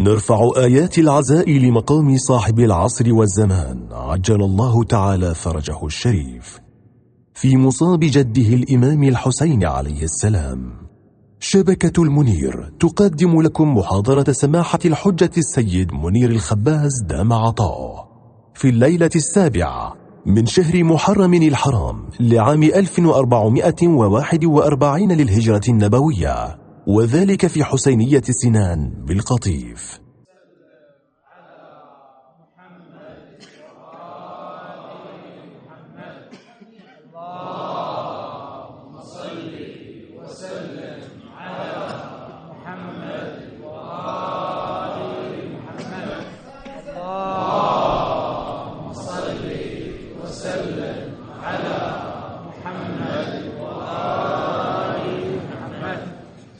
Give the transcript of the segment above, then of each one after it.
نرفع آيات العزاء لمقام صاحب العصر والزمان. عجل الله تعالى فرجه الشريف. في مصاب جده الإمام الحسين عليه السلام. شبكة المنير تقدم لكم محاضرة سماحة الحجة السيد منير الخباز دام عطاؤه في الليلة السابعة من شهر محرم الحرام لعام 1441 للهجرة النبوية. وذلك في حسينية سنان بالقطيف.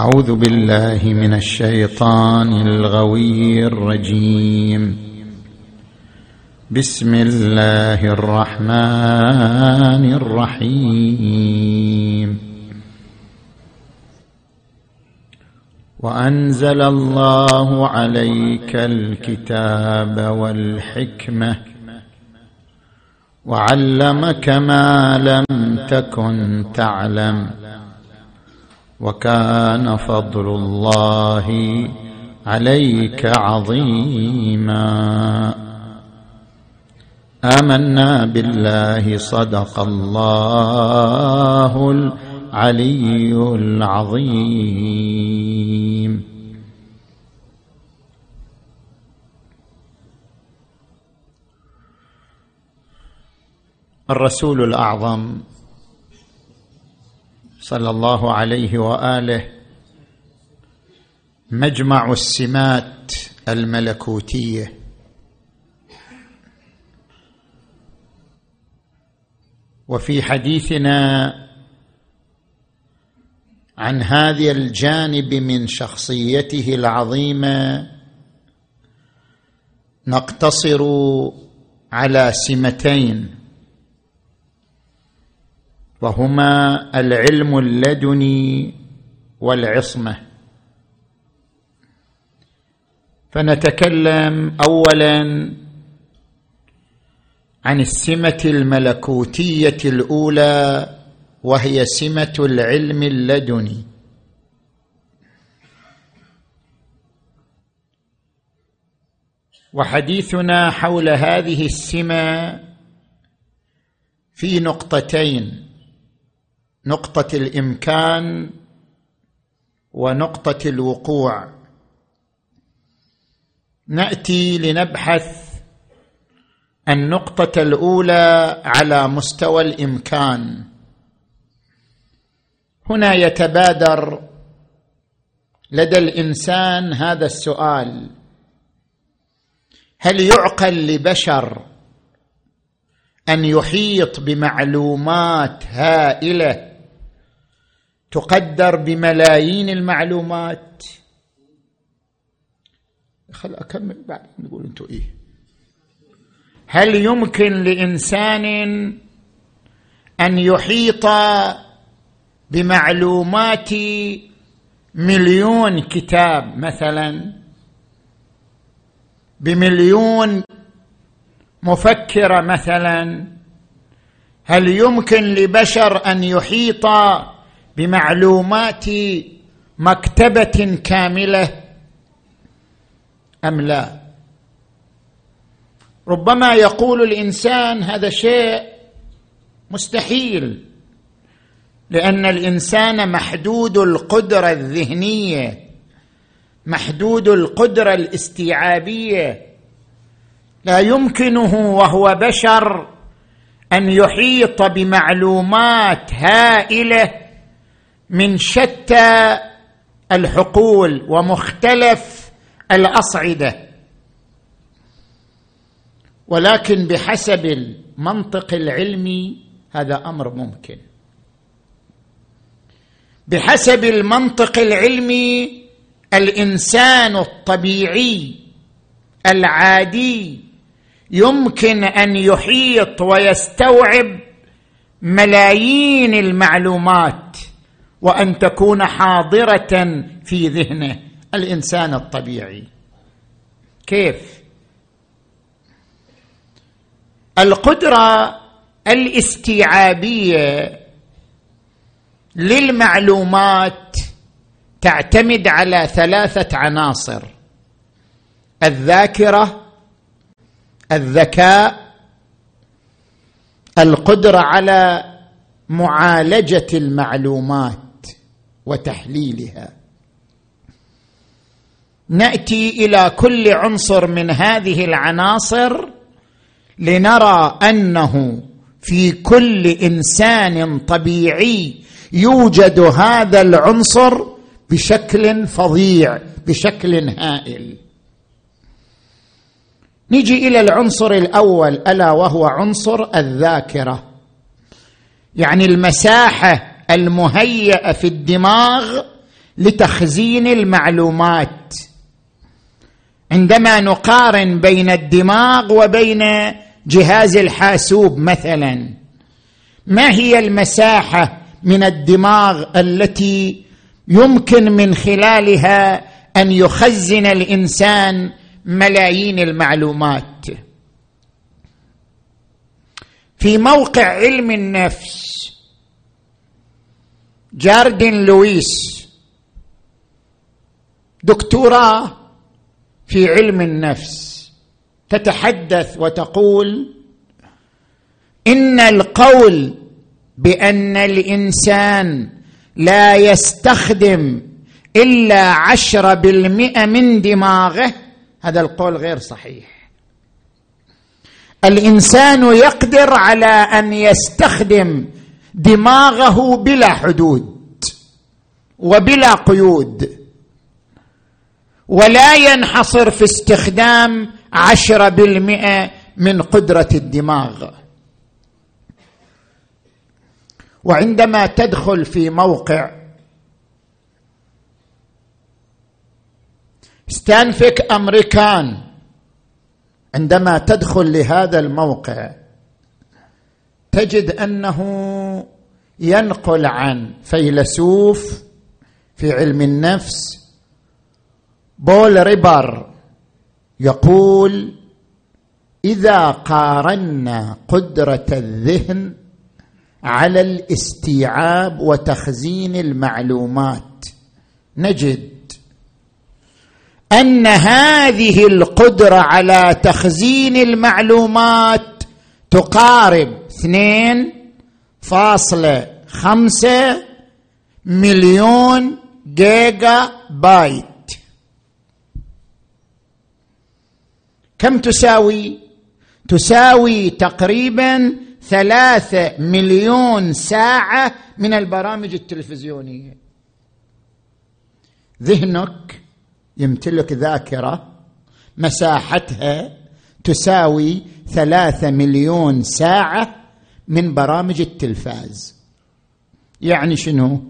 أعوذ بالله من الشيطان الغوي الرجيم. بسم الله الرحمن الرحيم. وأنزل الله عليك الكتاب والحكمة وعلمك ما لم تكن تعلم. وكان فضل الله عليك عظيما. آمنا بالله صدق الله العلي العظيم. الرسول الأعظم صلى الله عليه وآله مجمع السمات الملكوتية. وفي حديثنا عن هذا الجانب من شخصيته العظيمة نقتصر على سمتين. وهما العلم اللدني والعصمة. فنتكلم اولا عن السمة الملكوتية الأولى وهي سمة العلم اللدني. وحديثنا حول هذه السمة في نقطتين. نقطة الإمكان ونقطة الوقوع. نأتي لنبحث النقطه الأولى على مستوى الإمكان. هنا يتبادر لدى الإنسان هذا السؤال. هل يعقل لبشر أن يحيط بمعلومات هائلة تقدر بملايين المعلومات. خل أكمل بعدين نقول أنتم إيه. هل يمكن لإنسان أن يحيط بمعلومات مليون كتاب مثلا؟ بمليون مفكرة مثلا؟ هل يمكن لبشر أن يحيط بمعلومات مكتبة كاملة أم لا؟ ربما يقول الإنسان هذا شيء مستحيل لأن الإنسان محدود القدرة الذهنية محدود القدرة الاستيعابية. لا يمكنه وهو بشر أن يحيط بمعلومات هائلة من شتى الحقول ومختلف الأصعدة. ولكن بحسب المنطق العلمي هذا أمر ممكن. بحسب المنطق العلمي الإنسان الطبيعي العادي يمكن أن يحيط ويستوعب ملايين المعلومات وأن تكون حاضرة في ذهنه الإنسان الطبيعي. كيف؟ القدرة الاستيعابية للمعلومات تعتمد على ثلاثة عناصر الذاكرة الذكاء القدرة على معالجة المعلومات. وتحليلها. نأتي إلى كل عنصر من هذه العناصر لنرى أنه في كل إنسان طبيعي يوجد هذا العنصر بشكل فظيع بشكل هائل. نجي إلى العنصر الأول ألا وهو عنصر الذاكرة. يعني المساحة المهيئه في الدماغ لتخزين المعلومات. عندما نقارن بين الدماغ وبين جهاز الحاسوب مثلا ما هي المساحة من الدماغ التي يمكن من خلالها أن يخزن الإنسان ملايين المعلومات؟ في موقع علم النفس جاردن لويس دكتوراه في علم النفس. تتحدث وتقول إن القول بأن الإنسان لا يستخدم إلا عشره بالمئة من دماغه هذا القول غير صحيح. الإنسان يقدر على أن يستخدم دماغه بلا حدود وبلا قيود ولا ينحصر في استخدام عشره بالمئة من قدرة الدماغ. وعندما تدخل في موقع Scientific American عندما تدخل لهذا الموقع تجد أنه ينقل عن فيلسوف في علم النفس بول ريبر يقول إذا قارنا قدرة الذهن على الاستيعاب وتخزين المعلومات نجد أن هذه القدرة على تخزين المعلومات تقارب اثنين فاصلة خمسة مليون جيجا بايت كم تساوي؟ تساوي تقريبا ثلاثة مليون ساعة من البرامج التلفزيونية. ذهنك يمتلك ذاكرة مساحتها تساوي ثلاثة مليون ساعة من برامج التلفاز. يعني شنو؟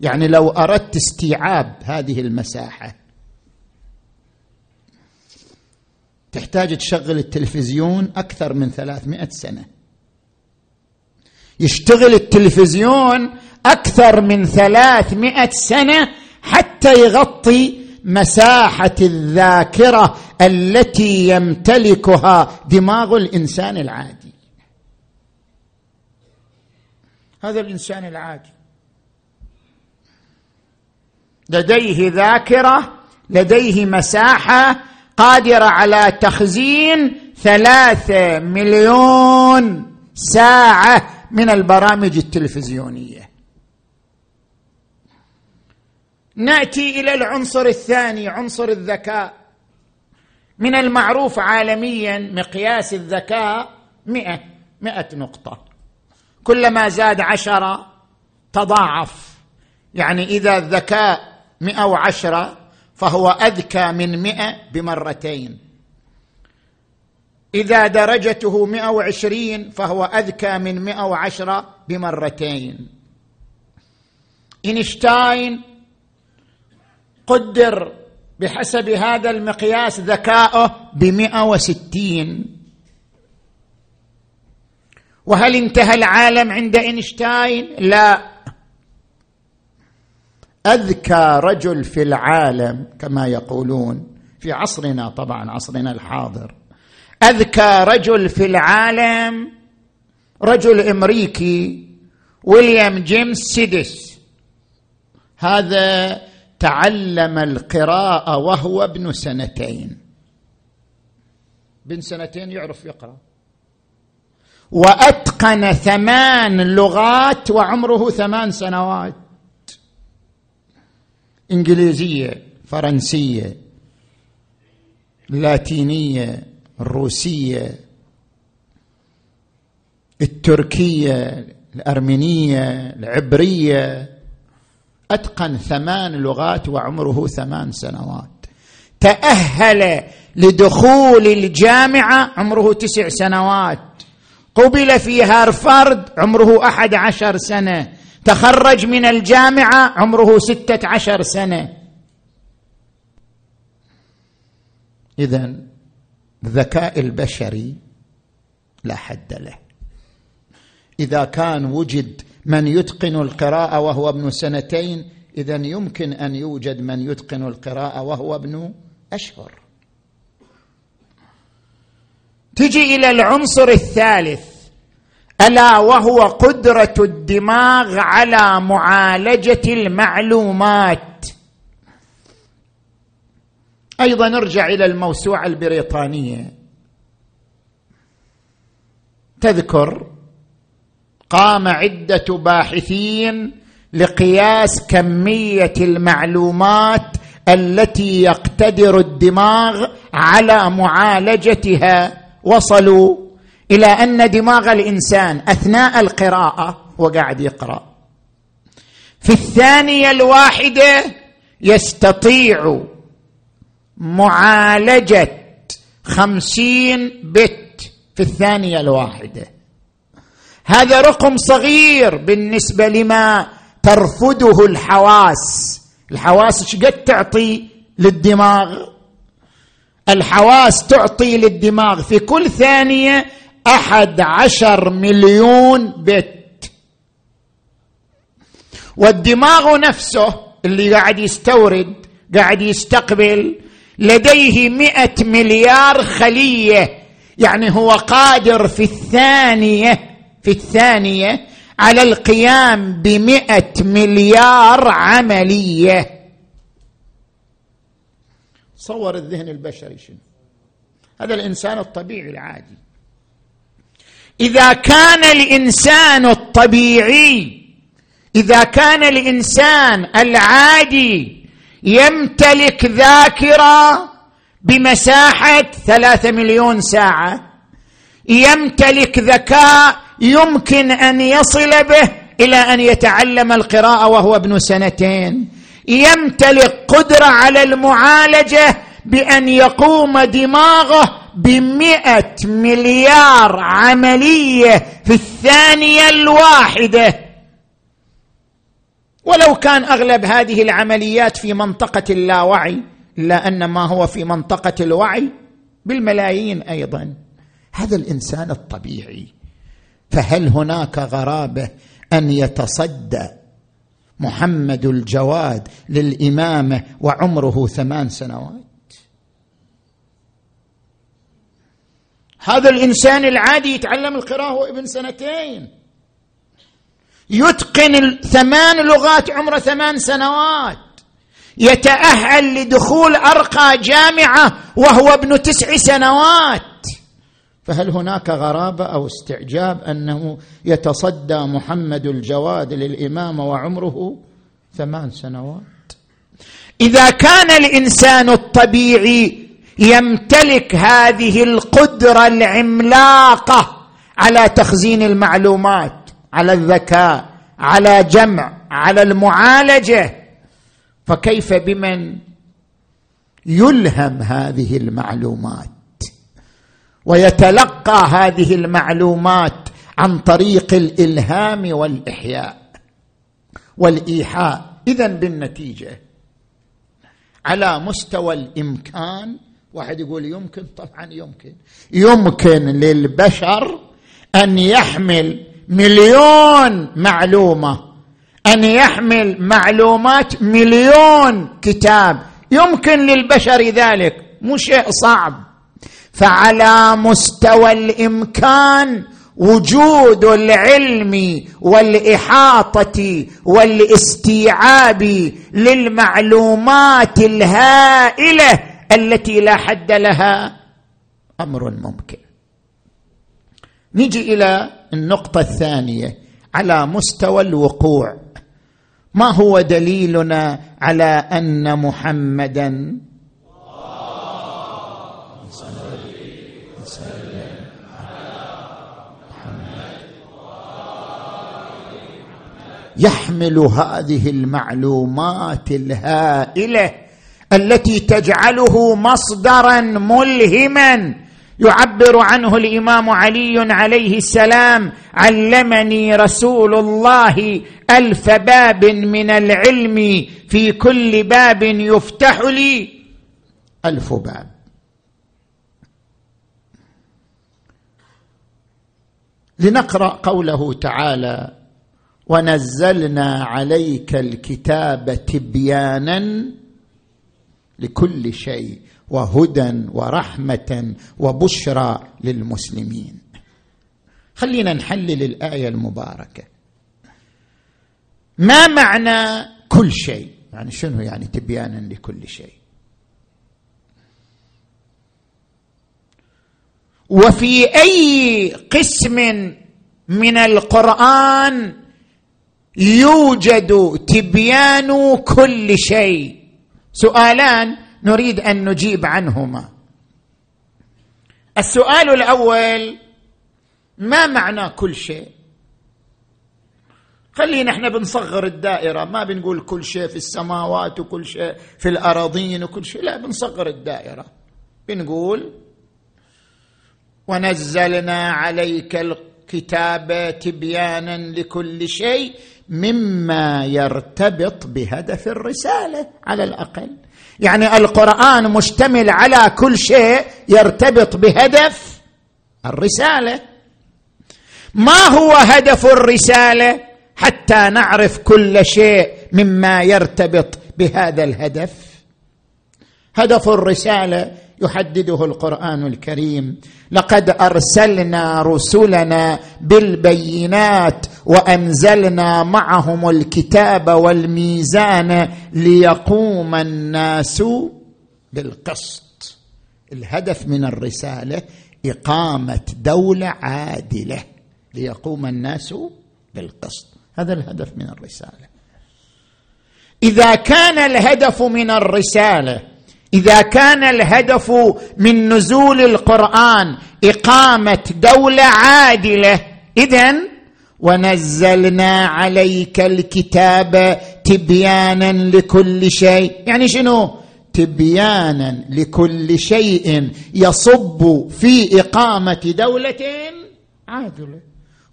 يعني لو أردت استيعاب هذه المساحة تحتاج تشغل التلفزيون أكثر من ثلاثمائة سنة. يشتغل التلفزيون أكثر من ثلاثمائة سنة حتى يغطي مساحة الذاكرة التي يمتلكها دماغ الإنسان العادي. هذا الإنسان العادي. لديه ذاكرة لديه مساحة قادرة على تخزين ثلاثة مليون ساعة من البرامج التلفزيونية. نأتي إلى العنصر الثاني عنصر الذكاء. من المعروف عالميا مقياس الذكاء مئة مئة نقطة. كلما زاد عشرة تضاعف. يعني إذا الذكاء مئة وعشرة فهو أذكى من مئة بمرتين. إذا درجته مئة وعشرين فهو أذكى من مئة وعشرة بمرتين. إينشتاين قدر بحسب هذا المقياس ذكاؤه بمئة وستين. وهل انتهى العالم عند اينشتاين؟ لا. أذكى رجل في العالم كما يقولون في عصرنا طبعا عصرنا الحاضر. أذكى رجل في العالم رجل أمريكي ويليام جيمس سيدس. هذا تعلم القراءة وهو ابن سنتين. بن سنتين يعرف يقرأ. وأتقن ثمان لغات وعمره ثمان سنوات. إنجليزية فرنسية لاتينية الروسيه التركية الأرمينية العبرية. أتقن ثمان لغات وعمره ثمان سنوات. تأهل لدخول الجامعة عمره تسع سنوات. قبل في هارفارد عمره أحد عشر سنة. تخرج من الجامعة عمره ستة عشر سنة. اذا الذكاء البشري لا حد له. إذا كان وجد من يتقن القراءة وهو ابن سنتين اذا يمكن أن يوجد من يتقن القراءة وهو ابن أشهر. تجي إلى العنصر الثالث. ألا وهو قدرة الدماغ على معالجة المعلومات. أيضا نرجع إلى الموسوعة البريطانية. تذكر قام عدة باحثين لقياس كمية المعلومات التي يقتدر الدماغ على معالجتها. وصلوا إلى أن دماغ الإنسان أثناء القراءة وقاعد يقرأ. في الثانية الواحدة يستطيع معالجة خمسين بت في الثانية الواحدة. هذا رقم صغير بالنسبة لما ترفضه الحواس. الحواس إيش قد تعطي للدماغ؟ الحواس تعطي للدماغ في كل ثانية أحد عشر مليون بت. والدماغ نفسه اللي قاعد يستورد قاعد يستقبل لديه مئة مليار خلية. يعني هو قادر في الثانية في الثانية على القيام بمئة مليار عملية. صور الذهن البشري شنو؟ هذا الإنسان الطبيعي العادي. إذا كان الإنسان الطبيعي إذا كان الإنسان العادي يمتلك ذاكرة بمساحة ثلاثة مليون ساعة يمتلك ذكاء يمكن أن يصل به إلى أن يتعلم القراءة وهو ابن سنتين يمتلك قدرة على المعالجة بأن يقوم دماغه بمئة مليار عملية في الثانية الواحدة. ولو كان أغلب هذه العمليات في منطقة اللاوعي إلا أن ما هو في منطقة الوعي بالملايين أيضا. هذا الإنسان الطبيعي. فهل هناك غرابة أن يتصدى محمد الجواد للإمامة وعمره ثمان سنوات. هذا الإنسان العادي يتعلم القراءة ابن سنتين. يتقن الثمان لغات عمره ثمان سنوات. يتأهل لدخول أرقى جامعة وهو ابن تسع سنوات. فهل هناك غرابة أو استعجاب أنه يتصدى محمد الجواد للامامه وعمره ثمان سنوات؟ إذا كان الإنسان الطبيعي يمتلك هذه القدرة العملاقة على تخزين المعلومات على الذكاء على جمع على المعالجة فكيف بمن يلهم هذه المعلومات؟ ويتلقى هذه المعلومات عن طريق الإلهام والإحياء والإيحاء. اذا بالنتيجة على مستوى الإمكان واحد يقول يمكن طبعا يمكن. يمكن للبشر أن يحمل مليون معلومة أن يحمل معلومات مليون كتاب. يمكن للبشر ذلك مو شيء صعب. فعلى مستوى الإمكان وجود العلم والإحاطة والاستيعاب للمعلومات الهائلة التي لا حد لها أمر ممكن. نجي إلى النقطة الثانية على مستوى الوقوع. ما هو دليلنا على أن محمدا يحمل هذه المعلومات الهائلة التي تجعله مصدرا ملهما. يعبر عنه الإمام علي عليه السلام علمني رسول الله ألف باب من العلم في كل باب يفتح لي. ألف باب. لنقرأ قوله تعالى ونزلنا عليك الكتاب تبيانا لكل شيء وهدى ورحمة وبشرى للمسلمين. خلينا نحلل الآية المباركة. ما معنى كل شيء؟ يعني شنو يعني تبيانا لكل شيء؟ وفي أي قسم من القرآن يوجد تبيان كل شيء. سؤالان نريد أن نجيب عنهما. السؤال الأول ما معنى كل شيء؟ خلينا إحنا بنصغر الدائرة ما بنقول كل شيء في السماوات وكل شيء في الأراضين وكل شيء لا بنصغر الدائرة. بنقول ونزلنا عليك الكتاب تبيانا لكل شيء مما يرتبط بهدف الرسالة على الأقل. يعني القرآن مشتمل على كل شيء يرتبط بهدف الرسالة. ما هو هدف الرسالة حتى نعرف كل شيء مما يرتبط بهذا الهدف؟ هدف الرسالة يحدده القرآن الكريم. لقد أرسلنا رسلنا بالبينات وأنزلنا معهم الكتاب والميزان ليقوم الناس بالقسط. الهدف من الرسالة إقامة دولة عادلة ليقوم الناس بالقسط. هذا الهدف من الرسالة. إذا كان الهدف من الرسالة إذا كان الهدف من نزول القرآن إقامة دولة عادلة اذا ونزلنا عليك الكتاب تبيانا لكل شيء. يعني شنو؟ تبيانا لكل شيء يصب في اقامه دوله عادله.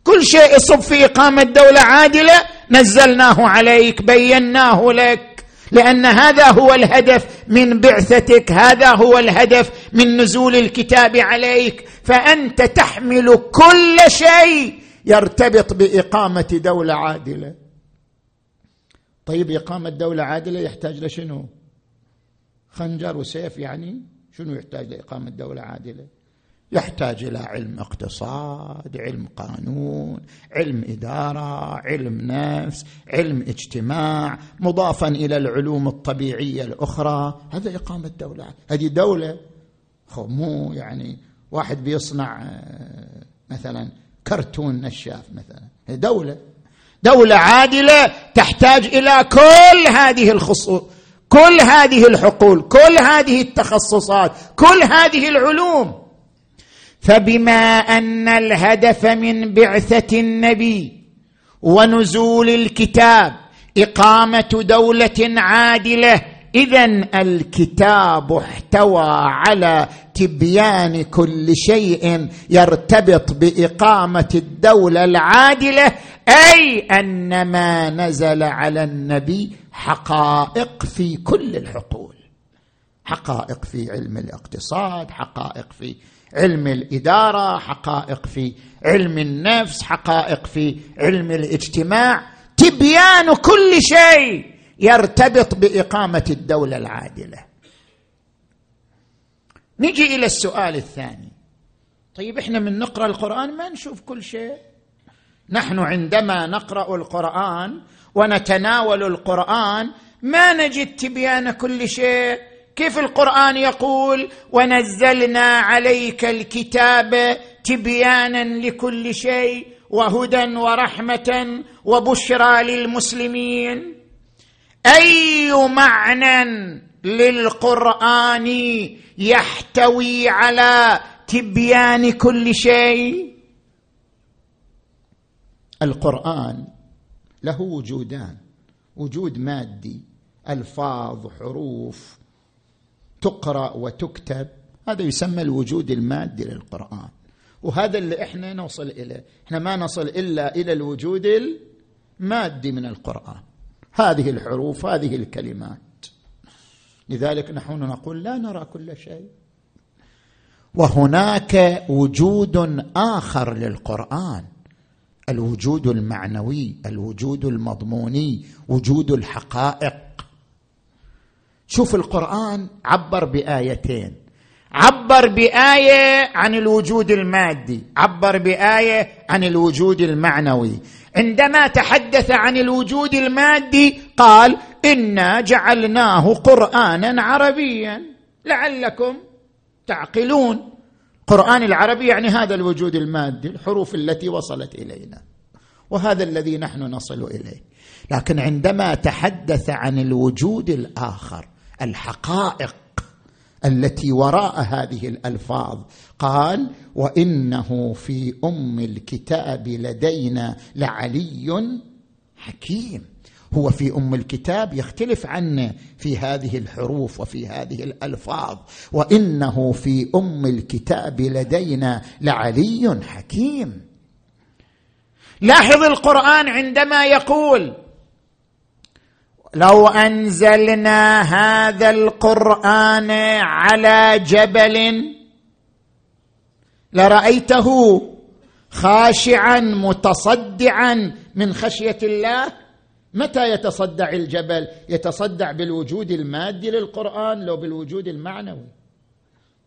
كل شيء يصب في إقامة دولة عادلة نزلناه عليك بيناه لك. لأن هذا هو الهدف من بعثتك هذا هو الهدف من نزول الكتاب عليك. فأنت تحمل كل شيء يرتبط بإقامة دولة عادلة. طيب إقامة دولة عادلة يحتاج لشنو؟ خنجر وسيف يعني؟ شنو يحتاج لإقامة دولة عادلة؟ يحتاج إلى علم اقتصاد علم قانون علم إدارة علم نفس علم اجتماع مضافا إلى العلوم الطبيعية الأخرى. هذا إقامة دولة. هذه دولة مو يعني واحد بيصنع آه، مثلا كرتون نشاف مثلا. دولة. دولة عادلة تحتاج إلى كل هذه الخصوص كل هذه الحقول كل هذه التخصصات كل هذه العلوم. فبما أن الهدف من بعثة النبي ونزول الكتاب إقامة دولة عادلة اذا الكتاب احتوى على تبيان كل شيء يرتبط بإقامة الدولة العادلة أي أن ما نزل على النبي حقائق في كل الحقول. حقائق في علم الاقتصاد حقائق في علم الإدارة حقائق في علم النفس حقائق في علم الاجتماع. تبيان كل شيء يرتبط بإقامة الدولة العادلة. نجي إلى السؤال الثاني. طيب إحنا من نقرأ القرآن ما نشوف كل شيء؟ نحن عندما نقرأ القرآن ونتناول القرآن ما نجد تبيان كل شيء؟ كيف القرآن يقول ونزلنا عليك الكتاب تبيانا لكل شيء وهدى ورحمه وبشرى للمسلمين. اي معنى للقران يحتوي على تبيان كل شيء؟ القرآن له وجودان وجود مادي ألفاظ حروف تقرأ وتكتب هذا يسمى الوجود المادي للقرآن. وهذا اللي إحنا نوصل إليه. إحنا ما نصل إلا إلى الوجود المادي من القرآن. هذه الحروف هذه الكلمات. لذلك نحن نقول لا نرى كل شيء. وهناك وجود آخر للقرآن. الوجود المعنوي الوجود المضموني وجود الحقائق. شوف القرآن عبر بآيتين. عبر بآية عن الوجود المادي عبر بآية عن الوجود المعنوي. عندما تحدث عن الوجود المادي قال إنا جعلناه قرانا عربيا. لعلكم تعقلون. قرآن العربي يعني هذا الوجود المادي الحروف التي وصلت إلينا. وهذا الذي نحن نصل إليه. لكن عندما تحدث عن الوجود الآخر الحقائق التي وراء هذه الألفاظ. قال وإنه في أم الكتاب لدينا لعلي حكيم. هو في أم الكتاب يختلف عنه في هذه الحروف وفي هذه الألفاظ. وإنه في أم الكتاب لدينا لعلي حكيم. لاحظ القرآن عندما يقول لو أنزلنا هذا القرآن على جبل لرأيته خاشعا متصدعا من خشية الله متى يتصدع الجبل؟ يتصدع بالوجود المادي للقرآن لو بالوجود المعنوي.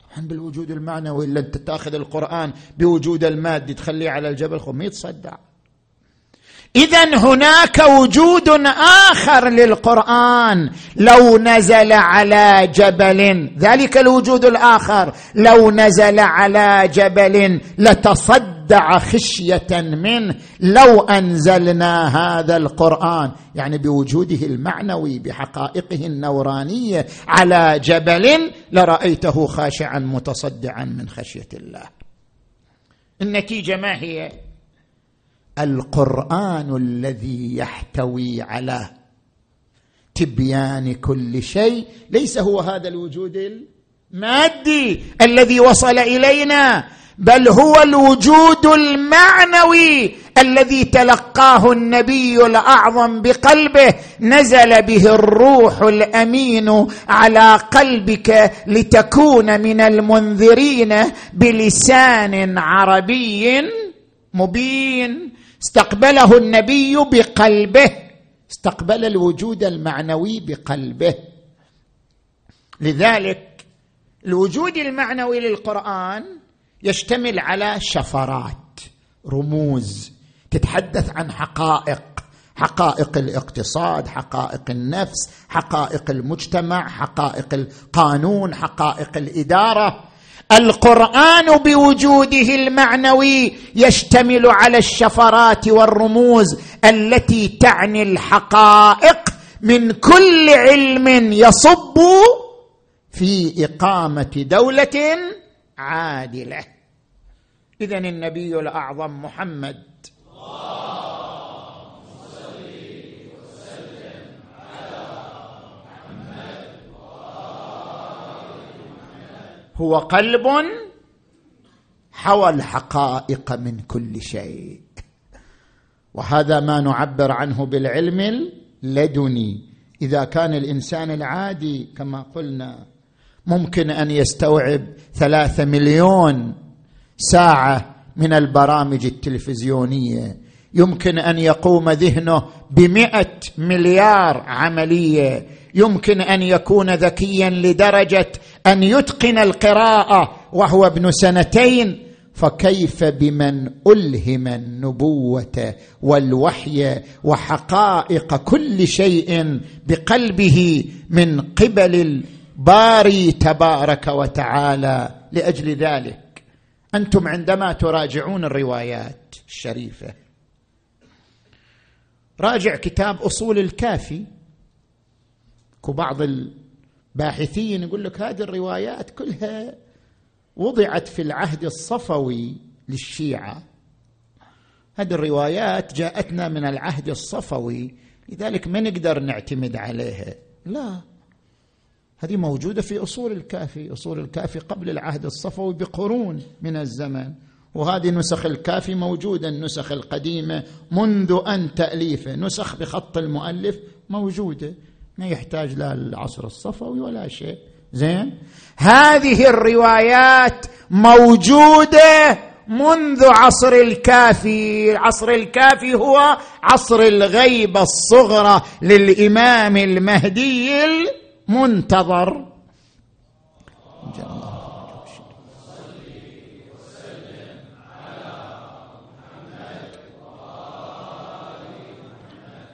طبعا بالوجود المعنوي الا انت تاخذ القرآن بوجود المادي تخليه على الجبل ما يتصدع. اذا هناك وجود آخر للقرآن لو نزل على جبل. ذلك الوجود الآخر. لو نزل على جبل لتصدع خشية منه. لو أنزلنا هذا القرآن. يعني بوجوده المعنوي بحقائقه النورانية. على جبل لرأيته خاشعا متصدعا من خشية الله. النتيجة ما هي؟ القرآن الذي يحتوي على تبيان كل شيء. ليس هو هذا الوجود المادي الذي وصل إلينا بل هو الوجود المعنوي الذي تلقاه النبي الأعظم بقلبه. نزل به الروح الأمين على قلبك لتكون من المنذرين بلسان عربي مبين. استقبله النبي بقلبه استقبل الوجود المعنوي بقلبه. لذلك الوجود المعنوي للقرآن يشتمل على شفرات رموز تتحدث عن حقائق حقائق الاقتصاد حقائق النفس حقائق المجتمع حقائق القانون حقائق الإدارة. القرآن بوجوده المعنوي يشتمل على الشفرات والرموز التي تعني الحقائق من كل علم يصب في إقامة دولة عادلة. اذا النبي الأعظم محمد هو قلب حوى الحقائق من كل شيء. وهذا ما نعبر عنه بالعلم اللدني. إذا كان الإنسان العادي كما قلنا ممكن أن يستوعب ثلاثة مليون ساعة من البرامج التلفزيونية. يمكن أن يقوم ذهنه بمئة مليار عملية. يمكن أن يكون ذكيا لدرجة أن يتقن القراءة وهو ابن سنتين. فكيف بمن ألهم النبوة والوحي وحقائق كل شيء بقلبه من قبل الباري تبارك وتعالى لأجل ذلك؟ أنتم عندما تراجعون الروايات الشريفة راجع كتاب أصول الكافي بعض الباحثين يقول لك هذه الروايات كلها وضعت في العهد الصفوي للشيعة. هذه الروايات جاءتنا من العهد الصفوي لذلك ما نقدر نعتمد عليها. لا هذه موجودة في أصول الكافي أصول الكافي قبل العهد الصفوي بقرون من الزمن. وهذه نسخ الكافي موجودة النسخ القديمة منذ أن تاليفه نسخ بخط المؤلف موجودة. ما يحتاج لا العصر الصفوي ولا شيء. زين؟ هذه الروايات موجودة منذ عصر الكافي. عصر الكافي هو عصر الغيبة الصغرى للإمام المهدي المنتظر.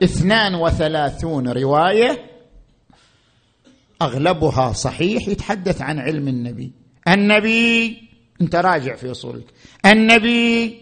اثنان وثلاثون رواية أغلبها صحيح يتحدث عن علم النبي. النبي أنت راجع في أصولك. النبي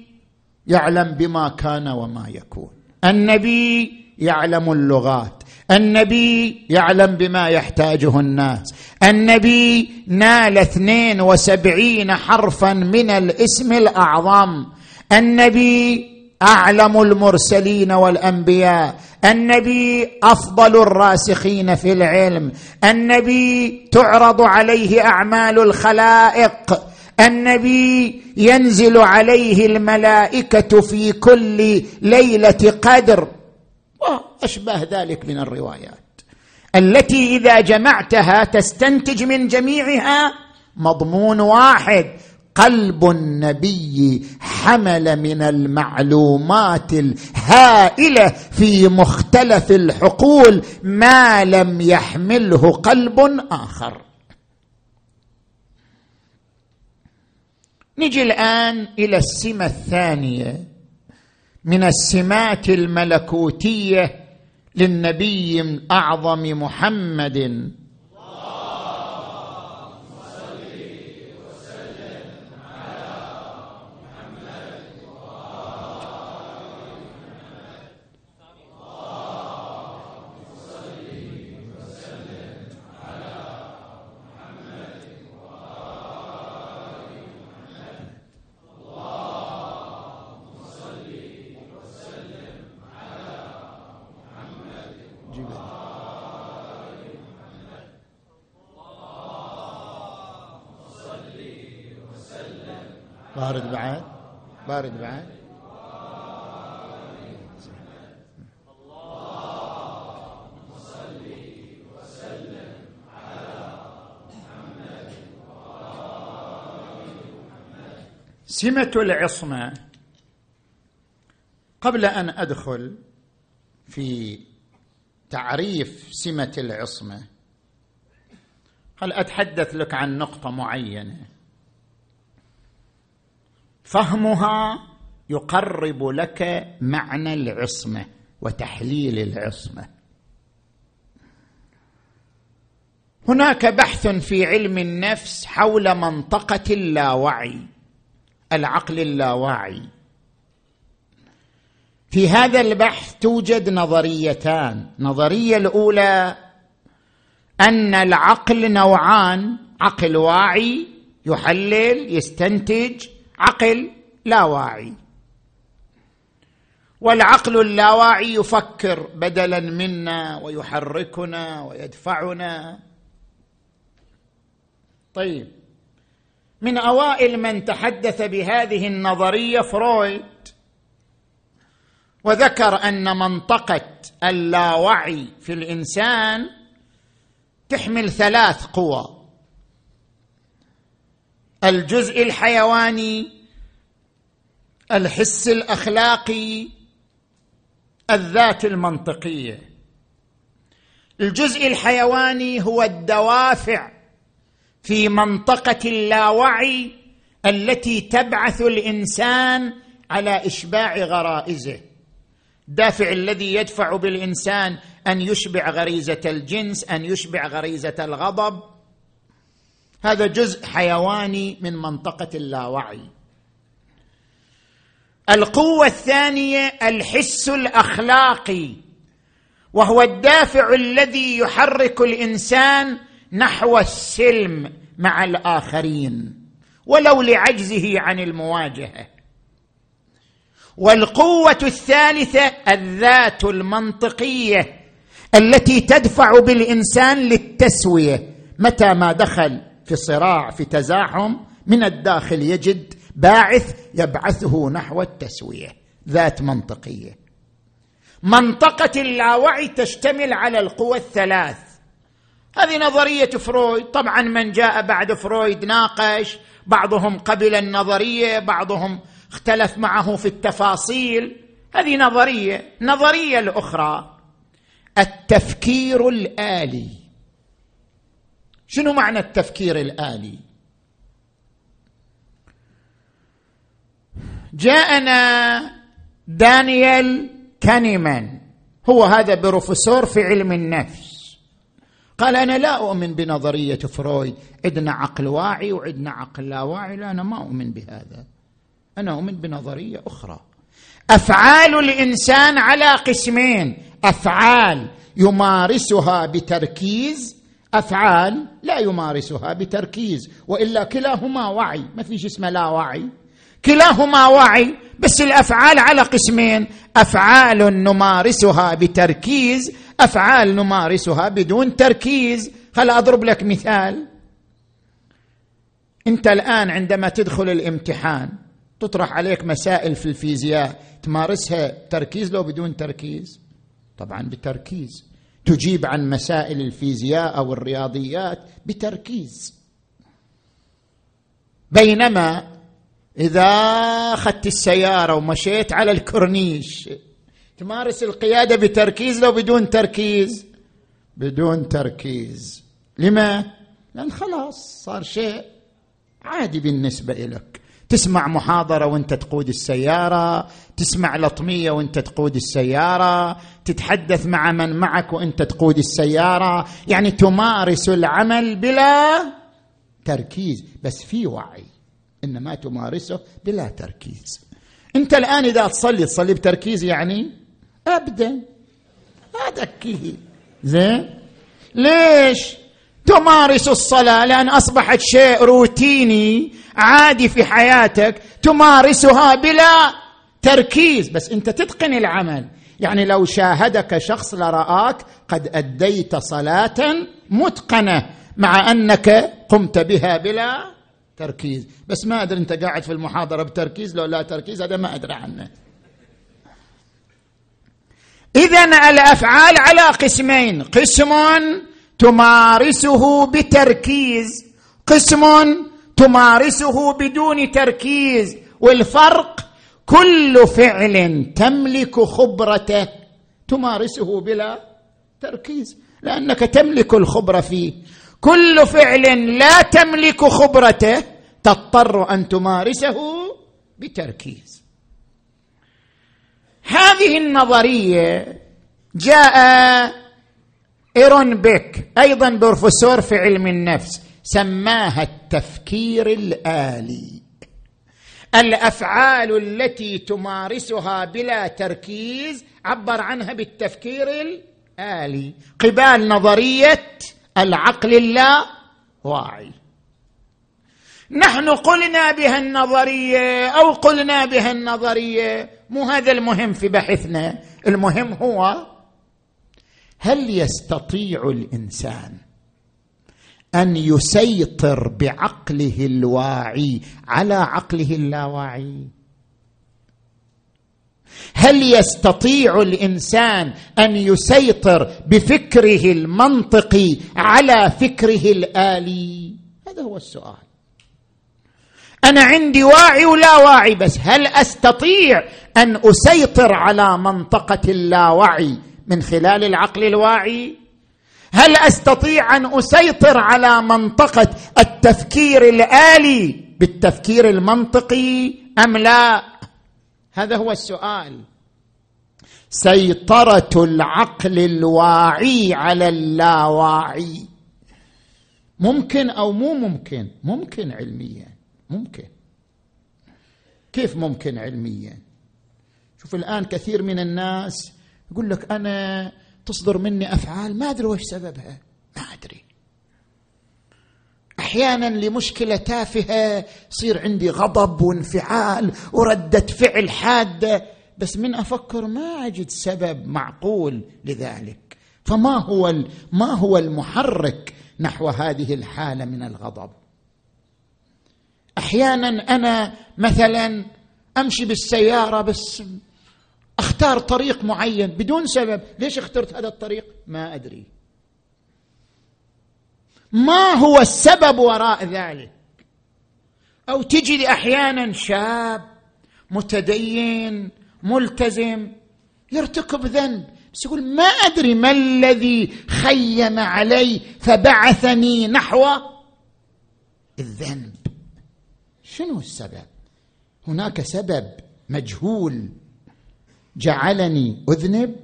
يعلم بما كان وما يكون. النبي يعلم اللغات. النبي يعلم بما يحتاجه الناس. النبي نال اثنين وسبعين حرفا من الاسم الأعظم. النبي أعلم المرسلين والأنبياء. النبي أفضل الراسخين في العلم. النبي تعرض عليه أعمال الخلائق. النبي ينزل عليه الملائكة في كل ليلة قدر. واشباه ذلك من الروايات. التي إذا جمعتها تستنتج من جميعها مضمون واحد. قلب النبي حمل من المعلومات الهائلة في مختلف الحقول ما لم يحمله قلب آخر. نجي الآن إلى السمة الثانية من السمات الملكوتية للنبي الأعظم محمد. بارد بعد؟ بارد بعد. سمة العصمة. قبل أن أدخل في تعريف سمة العصمة هل أتحدث لك عن نقطة معينة؟ فهمها يقرب لك معنى العصمة وتحليل العصمة. هناك بحث في علم النفس حول منطقة اللاوعي العقل اللاواعي في هذا البحث توجد نظريتان. النظرية الأولى أن العقل نوعان عقل واعي يحلل يستنتج عقل لا واعي. والعقل اللاواعي يفكر بدلا منا ويحركنا ويدفعنا. طيب من أوائل من تحدث بهذه النظرية فرويد وذكر أن منطقة اللاوعي في الإنسان تحمل ثلاث قوى. الجزء الحيواني الحس الأخلاقي الذات المنطقية. الجزء الحيواني هو الدوافع في منطقة اللاوعي التي تبعث الإنسان على إشباع غرائزه. الدافع الذي يدفع بالإنسان أن يشبع غريزة الجنس أن يشبع غريزة الغضب. هذا جزء حيواني من منطقة اللاوعي. القوة الثانية الحس الأخلاقي وهو الدافع الذي يحرك الإنسان نحو السلم مع الآخرين ولو لعجزه عن المواجهة. والقوة الثالثة الذات المنطقية التي تدفع بالإنسان للتسوية متى ما دخل في صراع في تزاحم من الداخل يجد باعث يبعثه نحو التسوية ذات منطقية. منطقة اللاوعي تشتمل على القوى الثلاث. هذه نظرية فرويد. طبعا من جاء بعد فرويد ناقش بعضهم قبل النظرية بعضهم اختلف معه في التفاصيل. هذه نظرية نظرية الأخرى. التفكير الآلي. شنو معنى التفكير الآلي؟ جاءنا دانيال كانيمان هو هذا بروفيسور في علم النفس. قال أنا لا أؤمن بنظرية فرويد عندنا عقل واعي وعندنا عقل لا واعي لا أنا ما أؤمن بهذا. أنا أؤمن بنظرية أخرى. أفعال الإنسان على قسمين أفعال يمارسها بتركيز أفعال لا يمارسها بتركيز وإلا كلاهما وعي. ما فيش اسمه لا وعي. كلاهما وعي بس الأفعال على قسمين. أفعال نمارسها بتركيز أفعال نمارسها بدون تركيز. خل أضرب لك مثال؟ أنت الآن عندما تدخل الامتحان تطرح عليك مسائل في الفيزياء تمارسها تركيز لو بدون تركيز؟ طبعا بتركيز. تجيب عن مسائل الفيزياء أو الرياضيات بتركيز. بينما إذا أخذت السيارة ومشيت على الكورنيش تمارس القيادة بتركيز لو بدون تركيز؟ بدون تركيز. لما؟ لأن خلاص صار شيء عادي بالنسبة لك تسمع محاضرة وانت تقود السيارة تسمع لطمية وانت تقود السيارة تتحدث مع من معك وانت تقود السيارة. يعني تمارس العمل بلا تركيز. بس في وعي إنما تمارسه بلا تركيز. أنت الآن إذا تصلي تصلي بتركيز يعني ابدا. هذا كيه زين؟ ليش؟ تمارس الصلاة لأن أصبحت شيء روتيني عادي في حياتك تمارسها بلا تركيز. بس أنت تتقن العمل. يعني لو شاهدك شخص لرآك قد أديت صلاة متقنة مع أنك قمت بها بلا تركيز. بس ما أدري أنت قاعد في المحاضرة بتركيز لو لا تركيز هذا ما أدري عنه. اذا الأفعال على قسمين. قسم تمارسه بتركيز. قسم تمارسه بدون تركيز. والفرق كل فعل تملك خبرته. تمارسه بلا تركيز. لأنك تملك الخبره فيه. كل فعل لا تملك خبرته تضطر أن تمارسه بتركيز. هذه النظرية جاء إيرون بيك أيضا بروفيسور في علم النفس سماها التفكير الآلي. الأفعال التي تمارسها بلا تركيز عبر عنها بالتفكير الآلي. قبال نظرية العقل اللا واعي نحن قلنا بها النظرية أو قلنا بها النظرية مو هذا المهم في بحثنا. المهم هو هل يستطيع الإنسان أن يسيطر بعقله الواعي على عقله اللاواعي؟ هل يستطيع الإنسان أن يسيطر بفكره المنطقي على فكره الآلي؟ هذا هو السؤال. أنا عندي واعي ولا واعي بس هل أستطيع أن أسيطر على منطقة اللاوعي من خلال العقل الواعي. هل أستطيع أن أسيطر على منطقة التفكير الآلي بالتفكير المنطقي أم لا؟ هذا هو السؤال. سيطرة العقل الواعي على اللاواعي. ممكن أو مو ممكن؟ ممكن علميا. ممكن. كيف ممكن علميا؟ شوف الآن كثير من الناس يقول لك أنا تصدر مني أفعال ما أدري وش سببها. ما أدري. أحيانا لمشكلة تافهة يصير عندي غضب وانفعال وردة فعل حادة بس من أفكر ما أجد سبب معقول لذلك. فما هو ما هو المحرك نحو هذه الحالة من الغضب؟ أحيانا أنا مثلا أمشي بالسيارة بس أختار طريق معين بدون سبب. ليش اخترت هذا الطريق؟ ما أدري. ما هو السبب وراء ذلك؟ أو لي أحيانا شاب متدين ملتزم يرتكب ذنب بس يقول ما أدري ما الذي خيم علي فبعثني نحو الذنب. شنو السبب؟ هناك سبب مجهول. جعلني أذنب.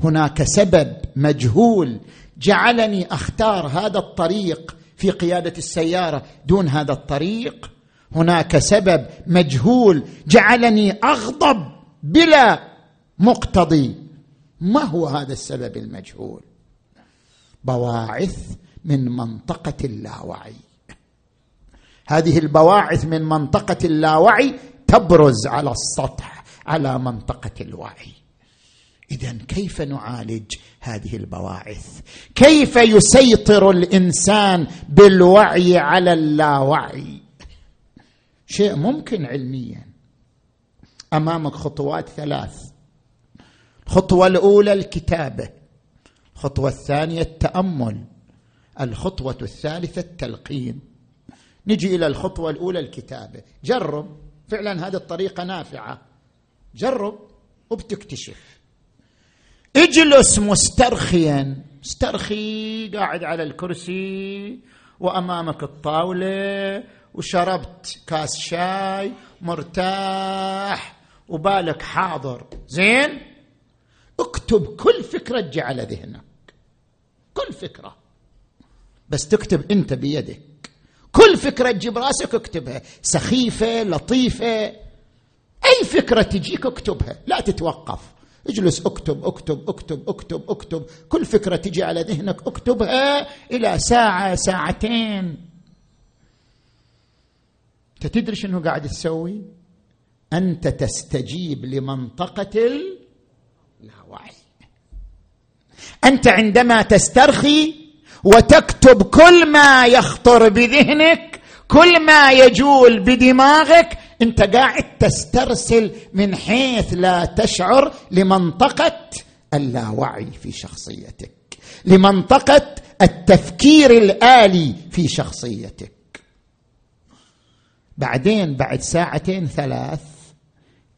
هناك سبب مجهول. جعلني أختار هذا الطريق في قيادة السيارة دون هذا الطريق. هناك سبب مجهول. جعلني أغضب بلا مقتضي. ما هو هذا السبب المجهول؟ بواعث من منطقة اللاوعي. هذه البواعث من منطقة اللاوعي تبرز على السطح. على منطقة الوعي. اذا كيف نعالج هذه البواعث؟ كيف يسيطر الإنسان بالوعي على اللاوعي؟ شيء ممكن علميا. أمامك خطوات ثلاث. الخطوة الأولى الكتابة. الخطوة الثانية التأمل. الخطوة الثالثة التلقين. نجي إلى الخطوة الأولى الكتابة. جرب. فعلا هذه الطريقة نافعة. جرب وبتكتشف. اجلس مسترخيا. مسترخي قاعد على الكرسي وأمامك الطاولة وشربت كاس شاي مرتاح وبالك حاضر. زين؟ اكتب كل فكرة تجي على ذهنك. كل فكرة. بس تكتب انت بيدك. كل فكرة تجي براسك اكتبها. سخيفة لطيفة. أي فكرة تجيك اكتبها. لا تتوقف. اجلس اكتب اكتب اكتب اكتب اكتب. كل فكرة تجي على ذهنك اكتبها إلى ساعة ساعتين. أنت تدري شنو قاعد تسوي؟ أنت تستجيب لمنطقة اللاوعي أنت عندما تسترخي وتكتب كل ما يخطر بذهنك كل ما يجول بدماغك انت قاعد تسترسل من حيث لا تشعر لمنطقة اللاوعي في شخصيتك لمنطقة التفكير الآلي في شخصيتك. بعدين بعد ساعتين ثلاث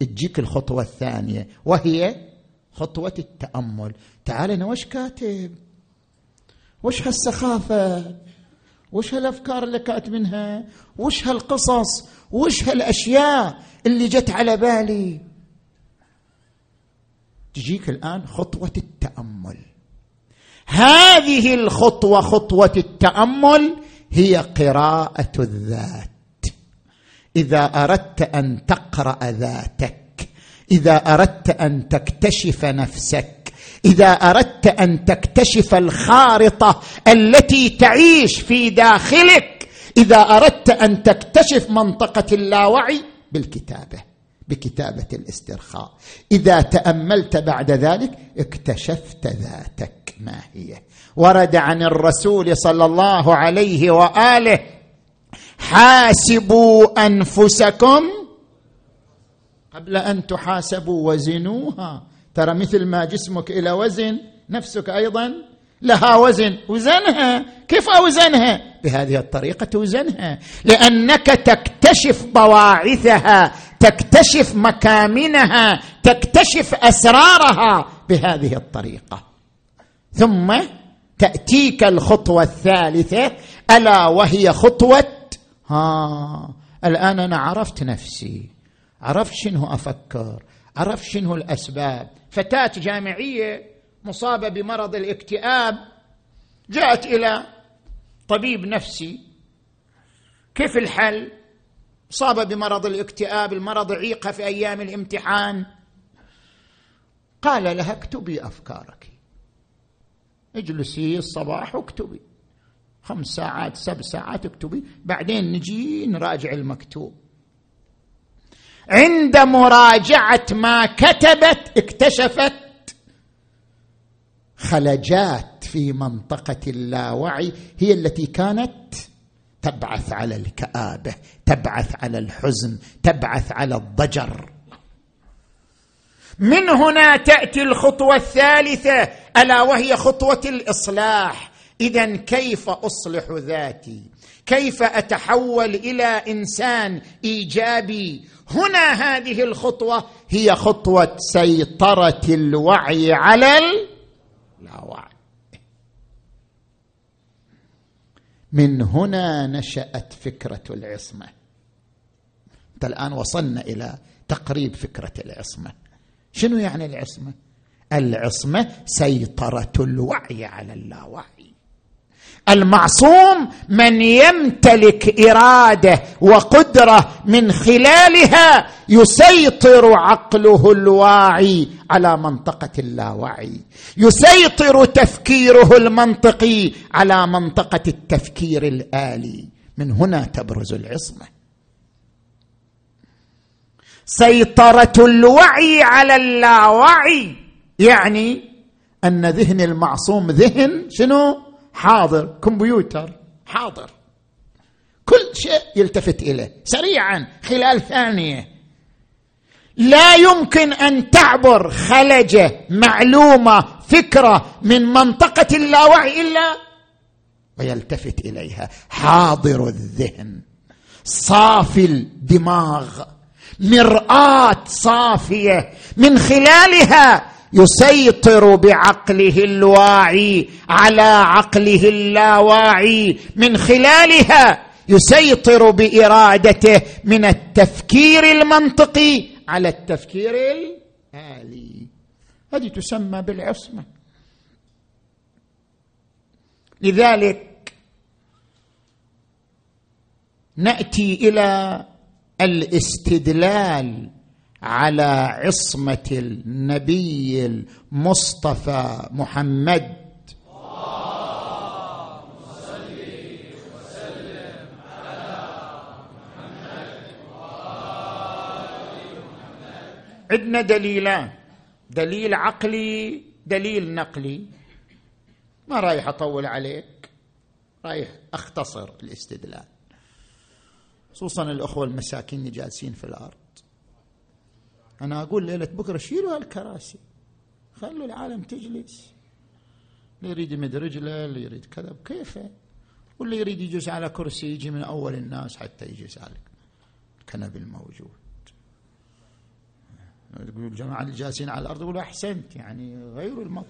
تجيك الخطوة الثانية وهي خطوة التأمل. تعال أنا وش كاتب؟ وش هالسخافة؟ وش هالأفكار اللي كاتبينها وش هالقصص؟ وش هالأشياء اللي جت على بالي؟ تجيك الآن خطوة التأمل. هذه الخطوة خطوة التأمل هي قراءة الذات. إذا أردت أن تقرأ ذاتك إذا أردت أن تكتشف نفسك إذا أردت أن تكتشف الخارطة التي تعيش في داخلك إذا أردت أن تكتشف منطقة اللاوعي بالكتابة بكتابة الاسترخاء. إذا تأملت بعد ذلك اكتشفت ذاتك ما هي. ورد عن الرسول صلى الله عليه وآله حاسبوا أنفسكم قبل أن تحاسبوا وزنوها. ترى مثل ما جسمك إلى وزن نفسك أيضا لها وزن. وزنها كيف أوزنها؟ بهذه الطريقة توزنها. لأنك تكتشف بواعثها تكتشف مكامنها تكتشف أسرارها بهذه الطريقة. ثم تأتيك الخطوة الثالثة ألا وهي خطوة ها الآن أنا عرفت نفسي. عرفت شنو أفكر. عرفت شنو الأسباب. فتاة جامعية مصابة بمرض الاكتئاب جاءت إلى طبيب نفسي كيف الحل؟ مصابة بمرض الاكتئاب المرض عيقها في أيام الامتحان. قال لها اكتبي أفكارك. اجلسي الصباح واكتبي. خمس ساعات سبع ساعات اكتبي. بعدين نجي نراجع المكتوب. عند مراجعة ما كتبت اكتشفت خلجات في منطقة اللاوعي هي التي كانت تبعث على الكآبة تبعث على الحزن تبعث على الضجر. من هنا تأتي الخطوة الثالثة ألا وهي خطوة الإصلاح. اذا كيف أصلح ذاتي؟ كيف أتحول إلى إنسان إيجابي؟ هنا هذه الخطوة هي خطوة سيطرة الوعي على اللاوعي من هنا نشأت فكرة العصمة. أنت الآن وصلنا إلى تقريب فكرة العصمة. شنو يعني العصمة؟ العصمة سيطرة الوعي على اللاوعي. المعصوم من يمتلك إرادة وقدرة من خلالها يسيطر عقله الواعي على منطقة اللاوعي. يسيطر تفكيره المنطقي على منطقة التفكير الآلي. من هنا تبرز العصمة. سيطرة الوعي على اللاوعي يعني أن ذهن المعصوم ذهن شنو؟ حاضر كمبيوتر حاضر. كل شيء يلتفت إليه سريعا خلال ثانية. لا يمكن أن تعبر خلجة معلومة فكرة من منطقة اللاوعي إلا ويلتفت إليها. حاضر الذهن صافي الدماغ مرآة صافية من خلالها يسيطر بعقله الواعي على عقله اللاواعي. من خلالها يسيطر بإرادته من التفكير المنطقي على التفكير الآلي. هذه تسمى بالعصمة. لذلك نأتي إلى الاستدلال على عصمة النبي المصطفى محمد. عندنا دليلان دليل عقلي دليل نقلي. ما رايح أطول عليك؟ رايح أختصر الاستدلال. خصوصا الأخوة المساكين اللي جالسين في الأرض. أنا أقول ليلة بكرة شيلوا هالكراسي. خلوا العالم تجلس. اللي يريد يمد رجله اللي يريد كذا. كيفه؟ واللي يريد يجلس على كرسي يجي من أول الناس حتى يجلس على الكنب الموجود. يقول الجماعة اللي جالسين على الأرض يقولوا أحسنت يعني غيروا المطر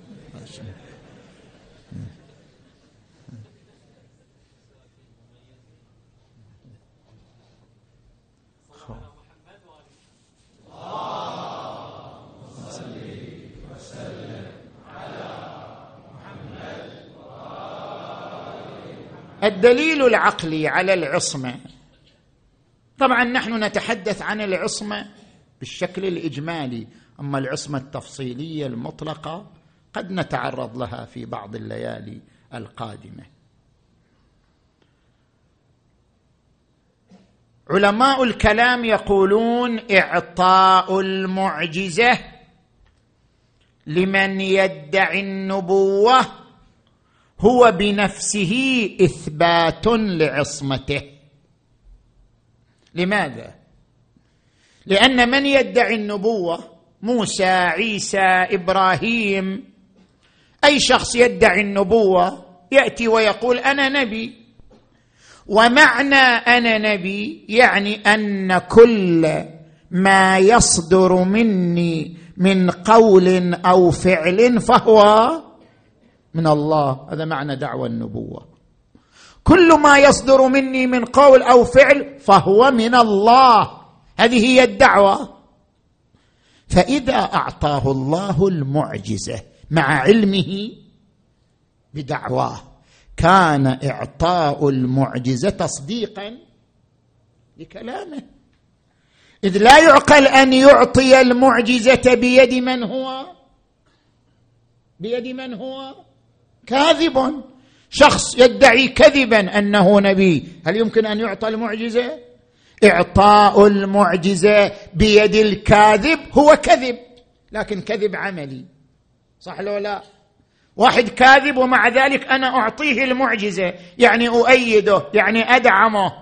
الدليل العقلي على العصمة. طبعا نحن نتحدث عن العصمة بالشكل الإجمالي أما العصمة التفصيلية المطلقة قد نتعرض لها في بعض الليالي القادمة. علماء الكلام يقولون إعطاء المعجزة لمن يدعي النبوة هو بنفسه إثبات لعصمته. لماذا؟ لأن من يدعي النبوة؟ موسى عيسى إبراهيم. أي شخص يدعي النبوة؟ يأتي ويقول أنا نبي. ومعنى أنا نبي يعني أن كل ما يصدر مني من قول أو فعل فهو من الله. هذا معنى دعوى النبوة. كل ما يصدر مني من قول أو فعل فهو من الله. هذه هي الدعوة. فإذا أعطاه الله المعجزة مع علمه بدعواه كان إعطاء المعجزة تصديقا لكلامه. إذ لا يعقل أن يعطي المعجزة بيد من هو؟ بيد من هو؟ كاذب. شخص يدعي كذبا أنه نبي. هل يمكن أن يعطى المعجزة؟ إعطاء المعجزة بيد الكاذب هو كذب لكن كذب عملي. صح لو لا؟ واحد كاذب ومع ذلك أنا أعطيه المعجزة يعني أؤيده يعني أدعمه.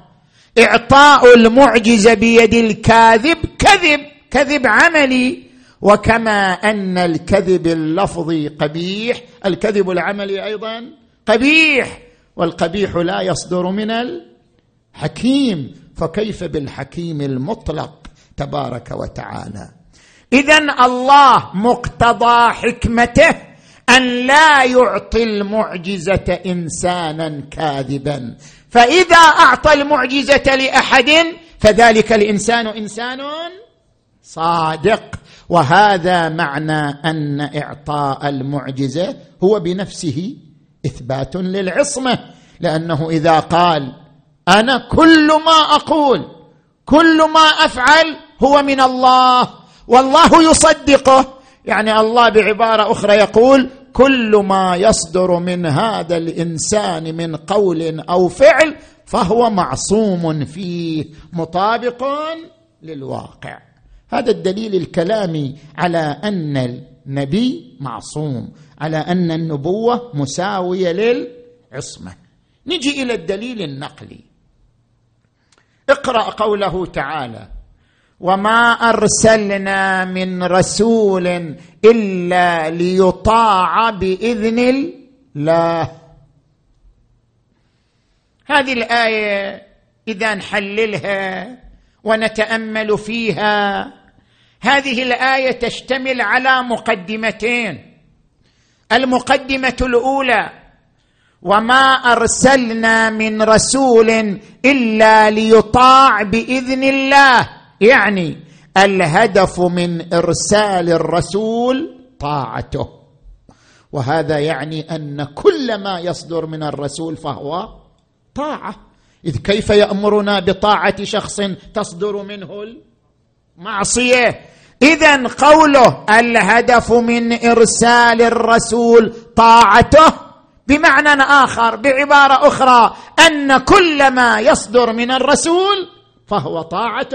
إعطاء المعجزة بيد الكاذب كذب كذب عملي. وكما أن الكذب اللفظي قبيح الكذب العملي أيضا قبيح والقبيح لا يصدر من الحكيم فكيف بالحكيم المطلق تبارك وتعالى؟ اذا الله مقتضى حكمته أن لا يعطي المعجزة انسانا كاذبا. فإذا أعطى المعجزة لأحد فذلك الإنسان إنسان صادق. وهذا معنى أن إعطاء المعجزة هو بنفسه إثبات للعصمة لأنه إذا قال أنا كل ما أقول كل ما أفعل هو من الله والله يصدقه. يعني الله بعبارة أخرى يقول كل ما يصدر من هذا الإنسان من قول أو فعل فهو معصوم فيه مطابق للواقع. هذا الدليل الكلامي على أن النبي معصوم على أن النبوة مساوية للعصمة. نجي إلى الدليل النقلي. اقرأ قوله تعالى وما أرسلنا من رسول إلا ليطاع بإذن الله. هذه الآية إذا نحللها ونتأمل فيها. هذه الآية تشتمل على مقدمتين. المقدمة الأولى وما أرسلنا من رسول إلا ليطاع بإذن الله. يعني الهدف من إرسال الرسول طاعته. وهذا يعني أن كل ما يصدر من الرسول فهو طاعة. إذ كيف يأمرنا بطاعة شخص تصدر منه المعصية؟ اذا قوله الهدف من إرسال الرسول طاعته بمعنى آخر بعبارة أخرى أن كل ما يصدر من الرسول فهو طاعة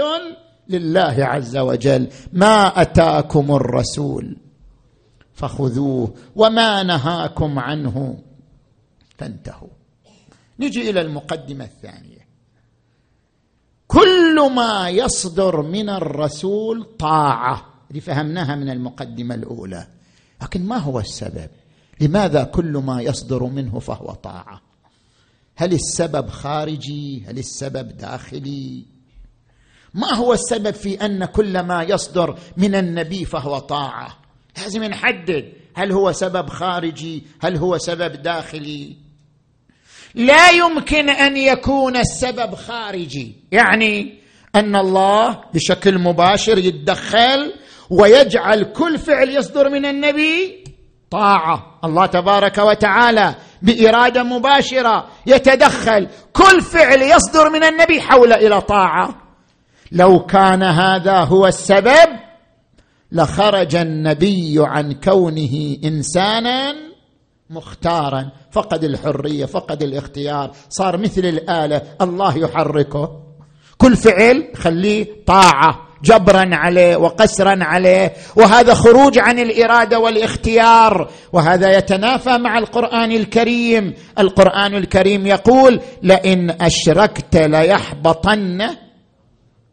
لله عز وجل. ما أتاكم الرسول فخذوه وما نهاكم عنه فانتهوا. نجي إلى المقدمة الثانية. كل ما يصدر من الرسول طاعة. اللي فهمناها من المقدمة الأولى. لكن ما هو السبب؟ لماذا كل ما يصدر منه فهو طاعة؟ هل السبب خارجي؟ هل السبب داخلي؟ ما هو السبب في أن كل ما يصدر من النبي فهو طاعة؟ لازم نحدد هل هو سبب خارجي هل هو سبب داخلي. لا يمكن أن يكون السبب خارجي. يعني أن الله بشكل مباشر يتدخل ويجعل كل فعل يصدر من النبي طاعة. الله تبارك وتعالى بإرادة مباشرة يتدخل كل فعل يصدر من النبي حول إلى طاعة. لو كان هذا هو السبب لخرج النبي عن كونه إنسانا مختارا. فقد الحرية فقد الاختيار. صار مثل الآلة. الله يحركه. كل فعل خليه طاعة. جبرا عليه وقسرا عليه. وهذا خروج عن الإرادة والاختيار. وهذا يتنافى مع القرآن الكريم. القرآن الكريم يقول لئن أشركت ليحبطن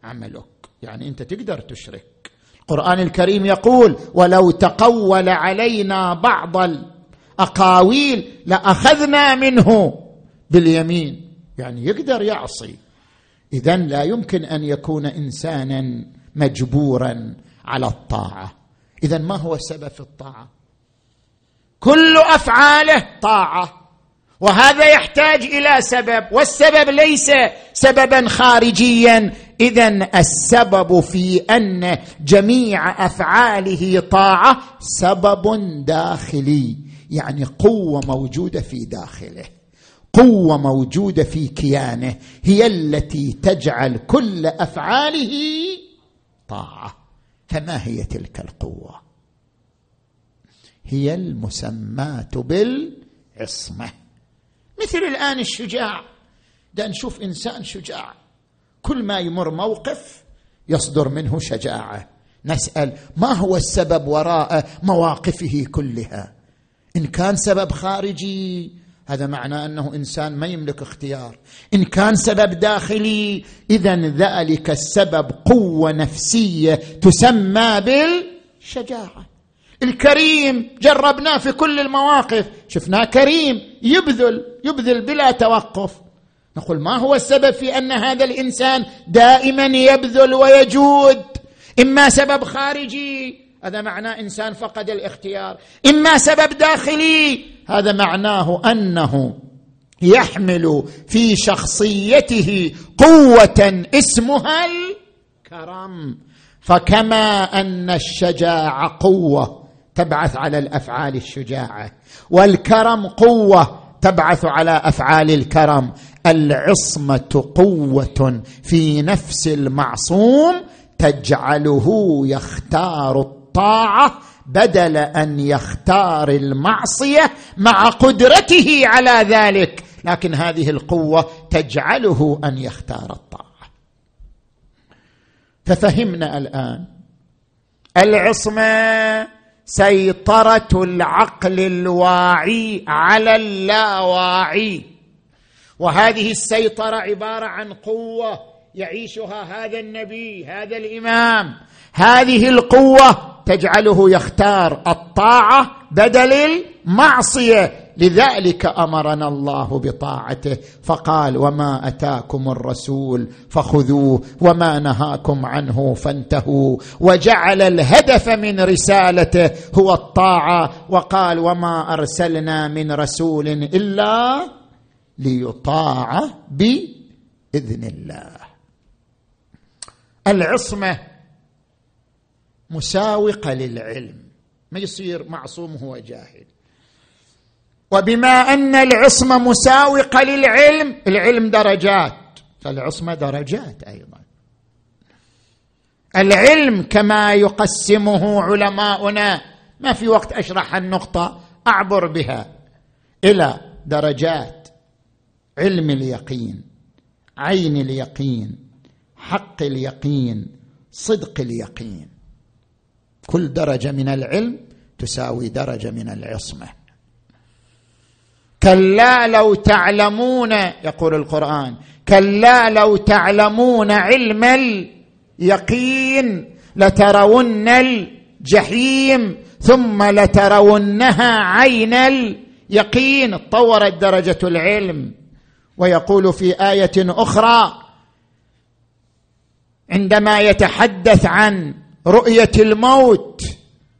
عملك. يعني أنت تقدر تشرك. القرآن الكريم يقول ولو تقول علينا بعض الاقاويل لأخذنا منه باليمين. يعني يقدر يعصي. اذا لا يمكن أن يكون إنسانا مجبورا على الطاعة. اذا ما هو في الطاعة؟ كل أفعاله طاعة. وهذا يحتاج إلى سبب. والسبب ليس سببا خارجيا. اذا السبب في أن جميع أفعاله طاعة سبب داخلي. يعني قوة موجودة في داخله قوة موجودة في كيانه هي التي تجعل كل أفعاله طاعة. فما هي تلك القوة؟ هي المسماه بالعصمة. مثل الآن الشجاع. ده نشوف إنسان شجاع. كل ما يمر موقف يصدر منه شجاعة. نسأل ما هو السبب وراء مواقفه كلها؟ إن كان سبب خارجي هذا معناه أنه إنسان ما يملك اختيار. إن كان سبب داخلي اذا ذلك السبب قوة نفسية تسمى بالشجاعة. الكريم جربناه في كل المواقف شفناه كريم يبذل يبذل بلا توقف. نقول ما هو السبب في أن هذا الإنسان دائما يبذل ويجود؟ إما سبب خارجي هذا معناه إنسان فقد الاختيار. إما سبب داخلي هذا معناه أنه يحمل في شخصيته قوة اسمها الكرم. فكما أن الشجاعة قوة تبعث على الأفعال الشجاعة والكرم قوة تبعث على أفعال الكرم. العصمة قوة في نفس المعصوم تجعله يختار الطاعة بدل أن يختار المعصية مع قدرته على ذلك. لكن هذه القوة تجعله أن يختار الطاعة. ففهمنا الآن. العصمة سيطرة العقل الواعي على اللاواعي. وهذه السيطرة عبارة عن قوة يعيشها هذا النبي هذا الإمام. هذه القوة تجعله يختار الطاعة بدل المعصية. لذلك أمرنا الله بطاعته. فقال وما أتاكم الرسول فخذوه وما نهاكم عنه فانتهوا. وجعل الهدف من رسالته هو الطاعة. وقال وما أرسلنا من رسول إلا ليطاع بإذن الله. العصمة مساوقه للعلم. ما يصير معصوم هو جاهل. وبما أن العصمه مساوقه للعلم العلم درجات. فالعصمه درجات أيضا. العلم كما يقسمه علماؤنا. ما في وقت أشرح النقطة أعبر بها. إلى درجات. علم اليقين عين اليقين حق اليقين صدق اليقين. كل درجة من العلم تساوي درجة من العصمة. كلا لو تعلمون يقول القرآن كلا لو تعلمون علم اليقين لترون الجحيم ثم لترونها عين اليقين. طورت درجة العلم. ويقول في آية أخرى عندما يتحدث عن رؤية الموت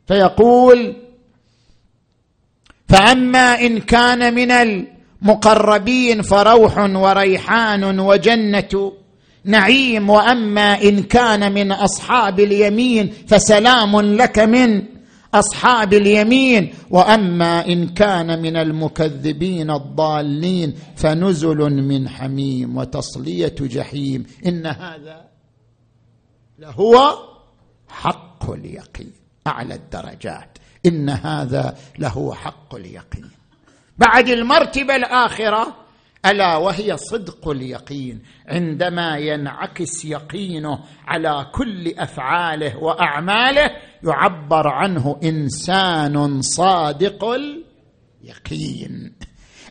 فيقول فأما إن كان من المقربين فروح وريحان وجنة نعيم وأما إن كان من أصحاب اليمين فسلام لك من أصحاب اليمين وأما إن كان من المكذبين الضالين فنزل من حميم وتصلية جحيم. إن هذا لهو حق اليقين أعلى الدرجات. إن هذا له حق اليقين. بعد المرتبة الآخرة ألا وهي صدق اليقين. عندما ينعكس يقينه على كل أفعاله وأعماله يعبر عنه إنسان صادق اليقين.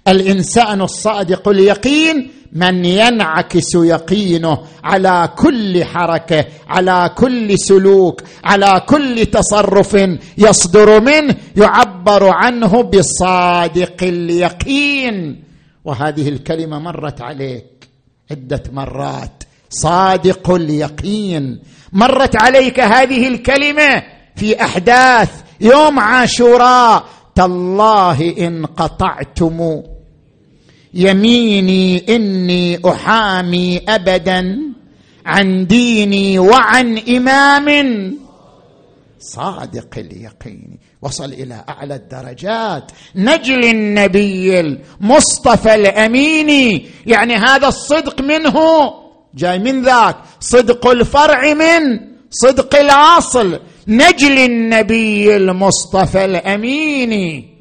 الإنسان الصادق اليقين من ينعكس يقينه على كل حركة على كل سلوك على كل تصرف يصدر منه يعبر عنه بصادق اليقين. وهذه الكلمة مرت عليك عدة مرات. صادق اليقين. مرت عليك هذه الكلمة في أحداث يوم عاشوراء. تالله إن قطعتم يميني إني أحامي ابدا عن ديني وعن إمام. صادق اليقين. وصل إلى أعلى الدرجات. نجل النبي المصطفى الأمين. يعني هذا الصدق منه. جاي من ذاك. صدق الفرع من. صدق الأصل. نجل النبي المصطفى الأمين.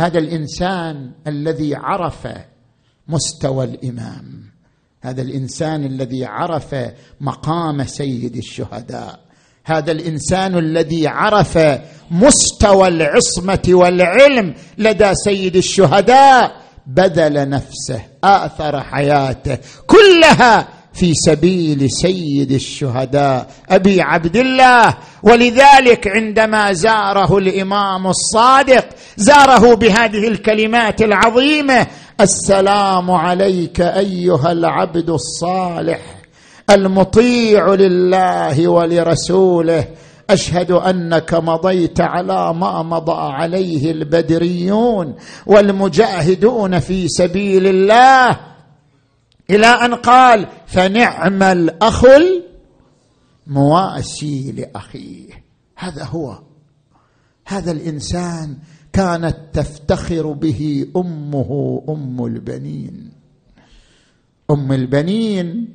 هذا الإنسان الذي عرف مستوى الإمام. هذا الإنسان الذي عرف مقام سيد الشهداء. هذا الإنسان الذي عرف مستوى العصمة والعلم لدى سيد الشهداء. بذل نفسه آثر حياته كلها في سبيل سيد الشهداء أبي عبد الله. ولذلك عندما زاره الإمام الصادق زاره بهذه الكلمات العظيمة السلام عليك أيها العبد الصالح المطيع لله ولرسوله أشهد أنك مضيت على ما مضى عليه البدريون والمجاهدون في سبيل الله. إلى أن قال فنعم الأخ المواسي لأخيه. هذا هو. هذا الإنسان كانت تفتخر به أمه أم البنين. أم البنين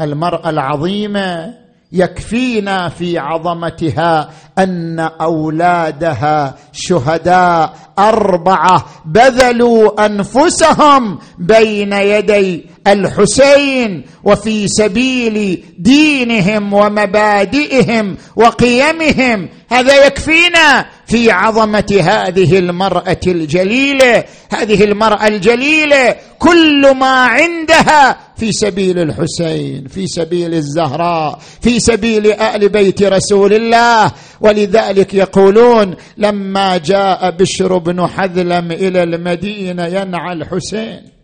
المرأة العظيمة يكفينا في عظمتها أن أولادها شهداء أربعة بذلوا أنفسهم بين يدي الحسين وفي سبيل دينهم ومبادئهم وقيمهم هذا يكفينا في عظمة هذه المرأة الجليلة هذه المرأة الجليلة كل ما عندها في سبيل الحسين في سبيل الزهراء في سبيل آل بيت رسول الله. ولذلك يقولون لما جاء بشر بن حذلم إلى المدينة ينعى الحسين.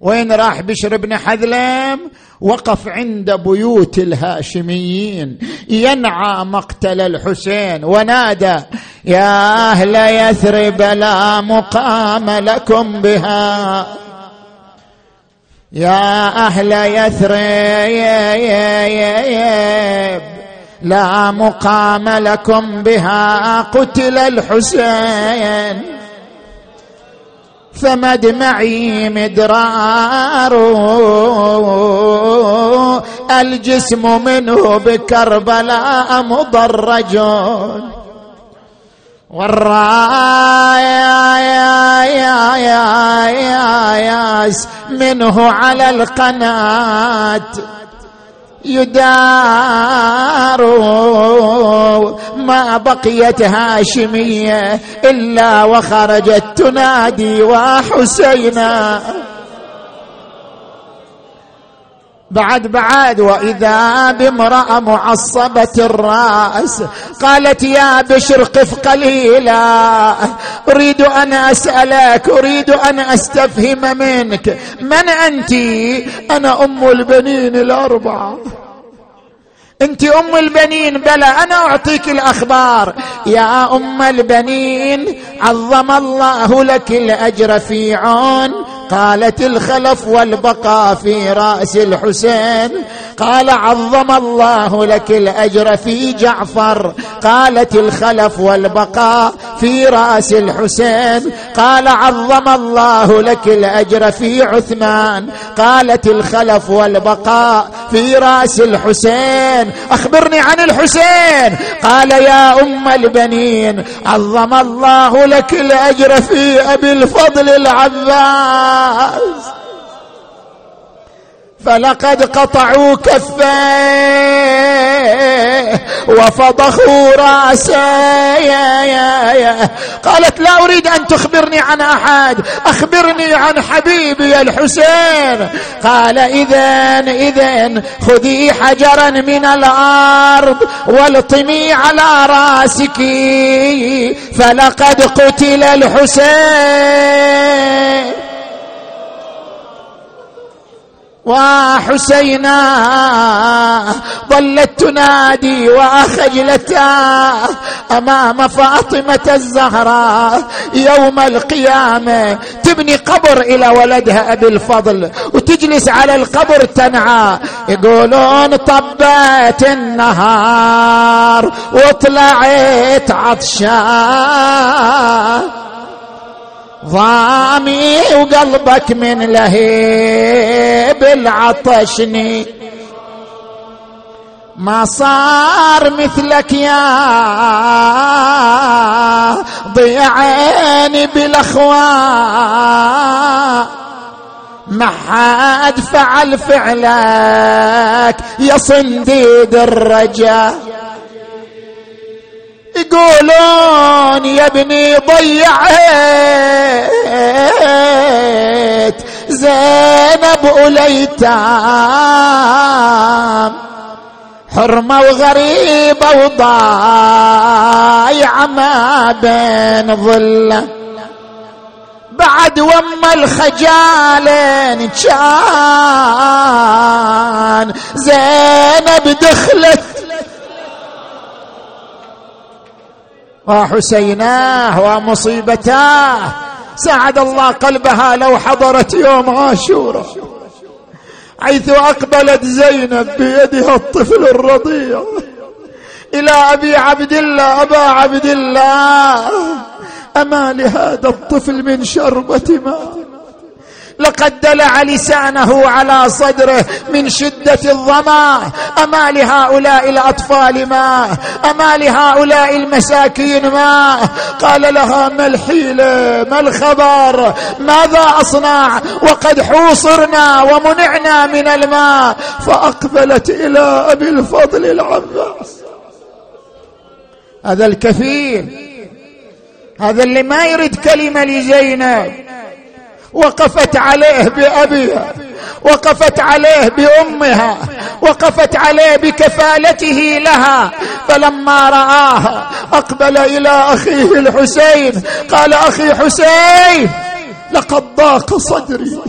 وين راح بشر بن حذلم وقف عند بيوت الهاشميين. ينعى مقتل الحسين. ونادى يا أهل يثرب لا مقام لكم بها. يا أهل يثرب لا مقام لكم بها. قتل الحسين. فمدمعي مدرار الجسم منه بكربلاء مضرج. والرايا يا يا يا يا ياس منه على القناه يدار ما بقيت هاشمية إلا وخرجت تنادي وحسينا. بعد بعد وإذا بامرأة معصبة الرأس قالت يا بشر قف قليلا. أريد أن أسألك أريد أن أستفهم منك. من أنت؟ أنا أم البنين الأربعة. أنت أم البنين؟ بلى أنا أعطيك الأخبار. يا أم البنين عظم الله لك الأجر في عون قالت الخلف والبقاء في رأس الحسين. قال عظم الله لك الأجر في جعفر. قالت الخلف والبقاء في رأس الحسين. قال عظم الله لك الأجر في عثمان. قالت الخلف والبقاء في رأس الحسين. أخبرني عن الحسين. قال يا أم البنين عظم الله لك الأجر في أبي الفضل العباس فلقد قطعوا كفيه وفضخوا يا قالت لا أريد أن تخبرني عن أحد أخبرني عن حبيبي الحسين. قال اذا اذا خذي حجرا من الأرض والطمي على رأسك. فلقد قتل الحسين. وحسينا ظلت تنادي واخجلتا أمام فاطمة الزهراء يوم القيامة تبني قبر إلى ولدها أبي الفضل وتجلس على القبر تنعى. يقولون طبت النهار وطلعت عطشان. ضامي وقلبك من لهيب العطشني. ما صار مثلك يا ضيعيني بالأخوان. ما حد فعل فعلك يا صنديد الرجاء. يقولون يا ابني ضيعت زينب وليتام. حرمة وغريبة وضايعة ما بين ظلة. بعد وم الخجالين كان زينب دخلت وحسيناه ومصيبتاه. سعد الله قلبها لو حضرت يوم عاشوره حيث أقبلت زينب بيدها الطفل الرضيع. إلى أبي عبد الله أبا عبد الله أما لهذا الطفل من شربة ماء. لقد دلع لسانه على صدره من شدة الظمأ. أما لهؤلاء الأطفال ما؟ أما لهؤلاء المساكين ما؟ قال لها ما الحيلة ما الخبر؟ ماذا أصنع؟ وقد حوصرنا ومنعنا من الماء. فأقبلت إلى أبي الفضل العباس. هذا الكفيل هذا اللي ما يريد كلمة لزينب. وقفت عليه بأبيها وقفت عليه بأمها وقفت عليه بكفالته لها فلما رآها أقبل إلى أخيه الحسين قال أخي حسين لقد ضاق صدري.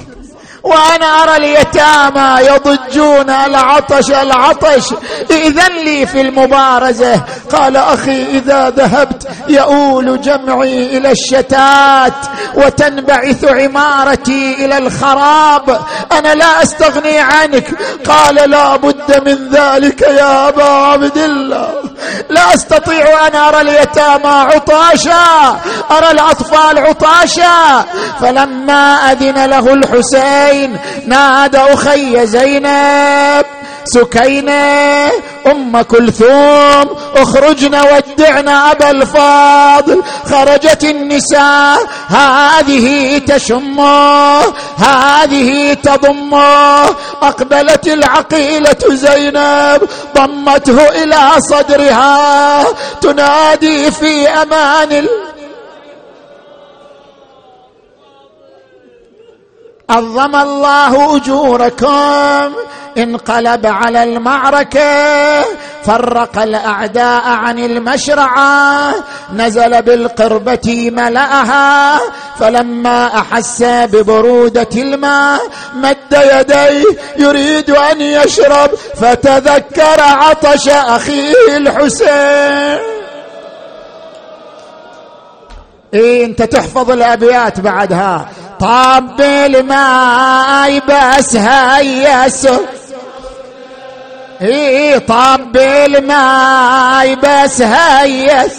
وأنا أرى اليتامى يضجون العطش العطش. إذن لي في المبارزة. قال أخي إذا ذهبت يؤول جمعي إلى الشتات وتنبعث عمارتي إلى الخراب. أنا لا أستغني عنك. قال لا بد من ذلك يا أبا عبد الله. لا أستطيع أن أرى اليتامى عطاشا. أرى الأطفال عطاشا. فلما أذن له الحسين زين نادى أخي زينب. سكينة أم كلثوم اخرجنا ودعنا أبا الفاضل. خرجت النساء هذه تشمه هذه تضمه أقبلت العقيلة زينب ضمته إلى صدرها. تنادي في أمان الله عظم الله أجوركم انقلب على المعركة فرق الأعداء عن المشرعة نزل بالقربة ملأها فلما أحس ببرودة الماء مد يديه يريد أن يشرب فتذكر عطش أخيه الحسين. إيه أنت تحفظ الأبيات بعدها. طب الماي بس هيس إي طب الماي بس هيس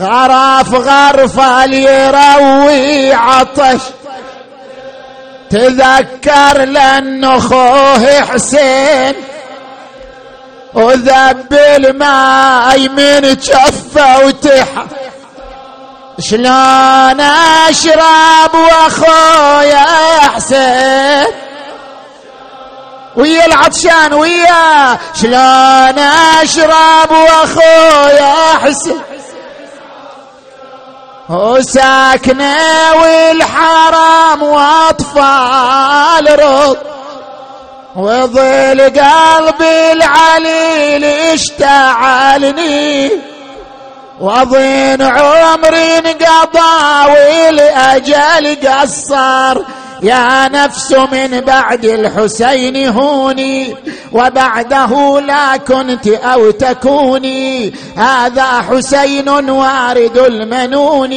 غرف غرفة ليروي عطش. تذكر لأن أخوه حسين. وذب الماي من جفة وتحت شلون اشرب وأخويا حسين؟ ويا العطشان ويا شلون اشرب وأخويا حسين؟ وساكنة والحرام وأطفال رض وظل قلبي العليل اشتعلني. وظن عمري انقضى والاجل قصر. يا نفس من بعد الحسين هوني وبعده لا كنت أو تكوني. هذا حسين وارد المنون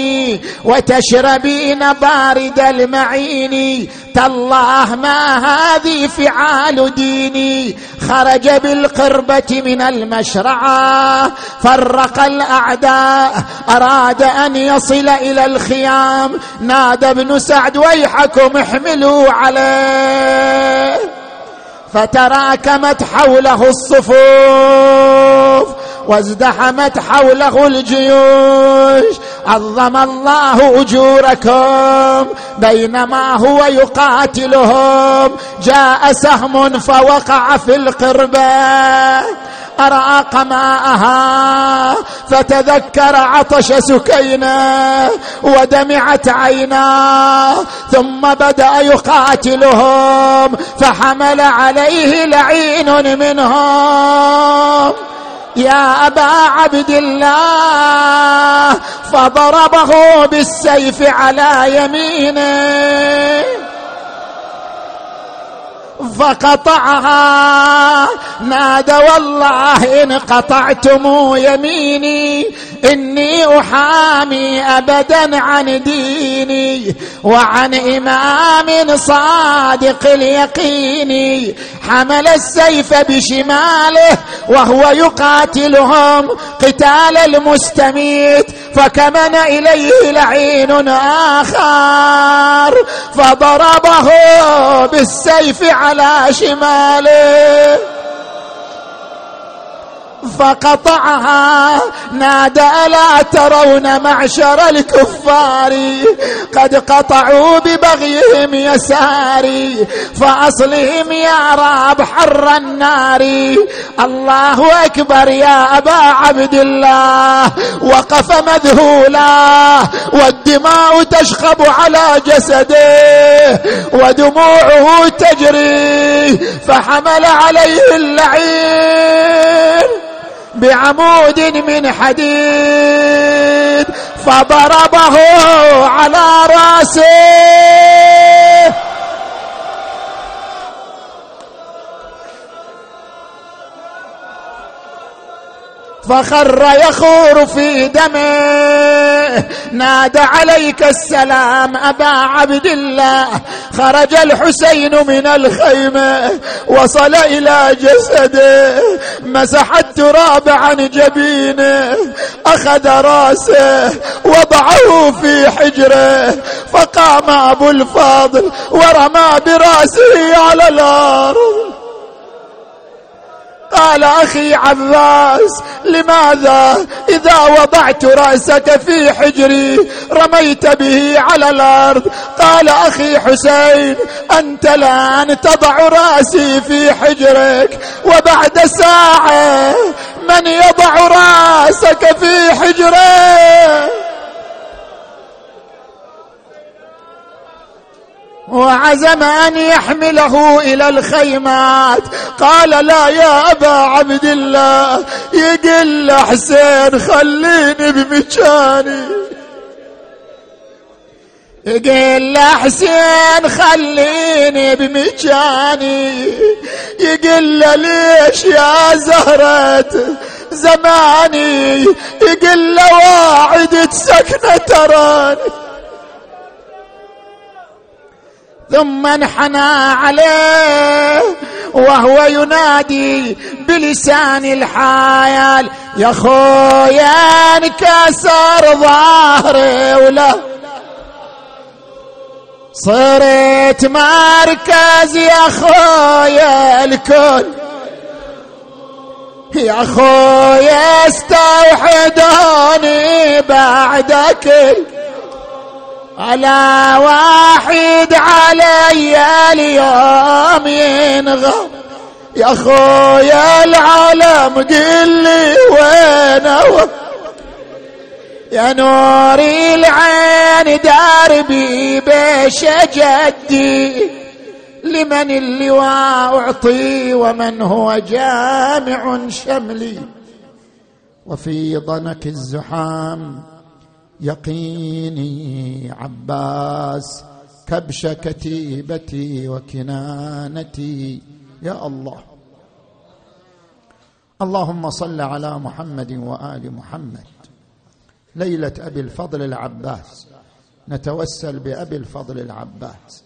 وتشربين بارد المعين. تالله ما هذه فعال ديني خرج بالقربة من المشرعة فرق الأعداء أراد أن يصل إلى الخيام نادى ابن سعد ويحكم احملوا عليه. فتراكمت حوله الصفوف وازدحمت حوله الجيوش. عظم الله أجوركم بينما هو يقاتلهم. جاء سهم فوقع في القربه أراق ماءها فتذكر عطش سكينة ودمعت عيناه ثم بدأ يقاتلهم فحمل عليه لعين منهم. يا أبا عبد الله فضربه بالسيف على يمينه. فقطعها نادى والله إن قطعتم يميني. إني أحامي ابدا عن ديني وعن إمام صادق اليقين. حمل السيف بشماله وهو يقاتلهم قتال المستميت فكمن إليه لعين آخر. فضربه بالسيف على شماله. فقطعها. نادى لا ترون معشر الكفار؟ قد قطعوا ببغيهم يساري. فأصلهم يا راب حر النار. الله أكبر يا أبا عبد الله. وقف مذهولا. والدماء تشخب على جسده ودموعه تجري. فحمل عليه اللعين. بعمود من حديد فضربه على رأسه. فخر يخور في دمه. نادى عليك السلام أبا عبد الله. خرج الحسين من الخيمة وصل إلى جسده. مسح التراب عن جبينه. أخذ رأسه وضعه في حجره. فقام أبو الفاضل ورمى برأسه على الأرض. قال أخي عباس لماذا إذا وضعت رأسك في حجري رميت به على الأرض؟ قال أخي حسين أنت الآن تضع رأسي في حجرك وبعد ساعة من يضع رأسك في حجره وعزم أن يحمله إلى الخيمات. قال لا يا أبا عبد الله يقل حسين خليني بمكاني. يقول حسين خليني بمكاني. يقول ليش يا زهرة زماني؟ يقول واعد سكنة تراني. ثم انحنى عليه وهو ينادي بلسان الحيال يا خويا انكسر ظهري ولا صرت مركز يا خويا الكل. يا خويا استوحدوني بعدك. على واحد علي اليوم ينغى يا خويا العالم قل لي وين يا نور العين دربي بيش جدي. لمن اللواء أعطي ومن هو جامع شملي. وفي ضنك الزحام يقيني عباس كبش كتيبتي وكنانتي. يا الله. اللهم صل على محمد وآل محمد. ليلة أبي الفضل العباس. نتوسل بأبي الفضل العباس.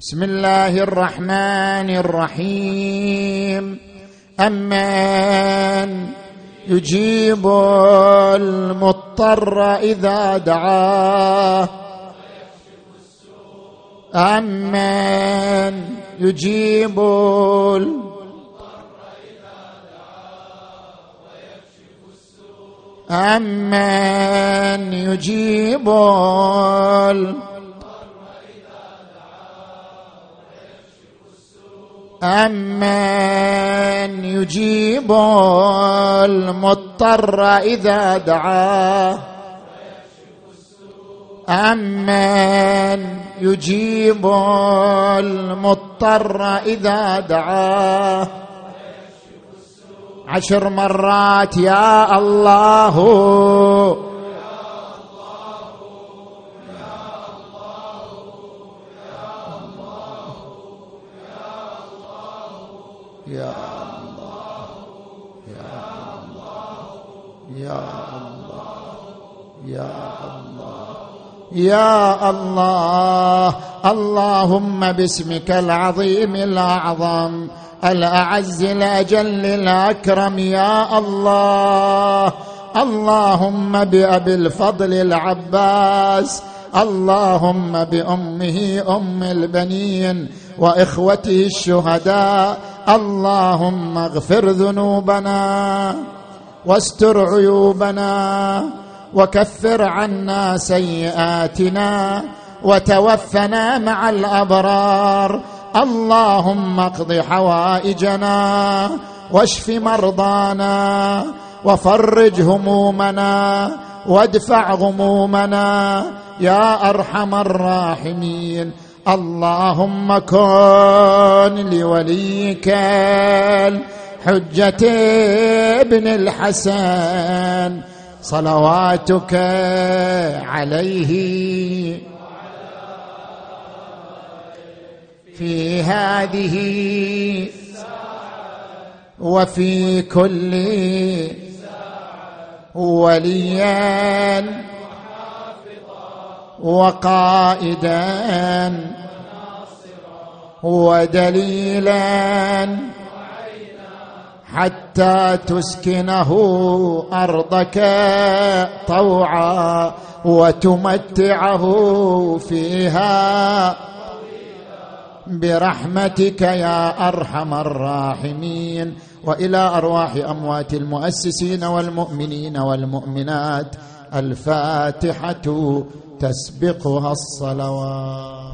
بسم الله الرحمن الرحيم. امن يجيب المضطر إذا دعاه. أمن يجيب أمن يجيب أمن يجيب المضطر إذا دعاه أمن يجيب المضطر إذا دعاه عشر مرات يا الله يا الله اللهم باسمك العظيم الأعظم الأعز الأجل الأكرم يا الله. اللهم بأبي الفضل العباس اللهم بأمه أم البنين وإخوته الشهداء اللهم اغفر ذنوبنا واستر عيوبنا وكفر عنا سيئاتنا وتوفنا مع الأبرار. اللهم اقض حوائجنا واشف مرضانا وفرج همومنا وادفع غمومنا. يا أرحم الراحمين. اللهم كن لوليك الحجة ابن الحسن. صلواتك عليه. في هذه وفي كل وليا وقائدا ودليلا حتى تسكنه أرضك طوعا وتمتعه فيها. برحمتك يا أرحم الراحمين. وإلى أرواح أموات المؤسسين والمؤمنين والمؤمنات الفاتحة تسبقها الصلوات.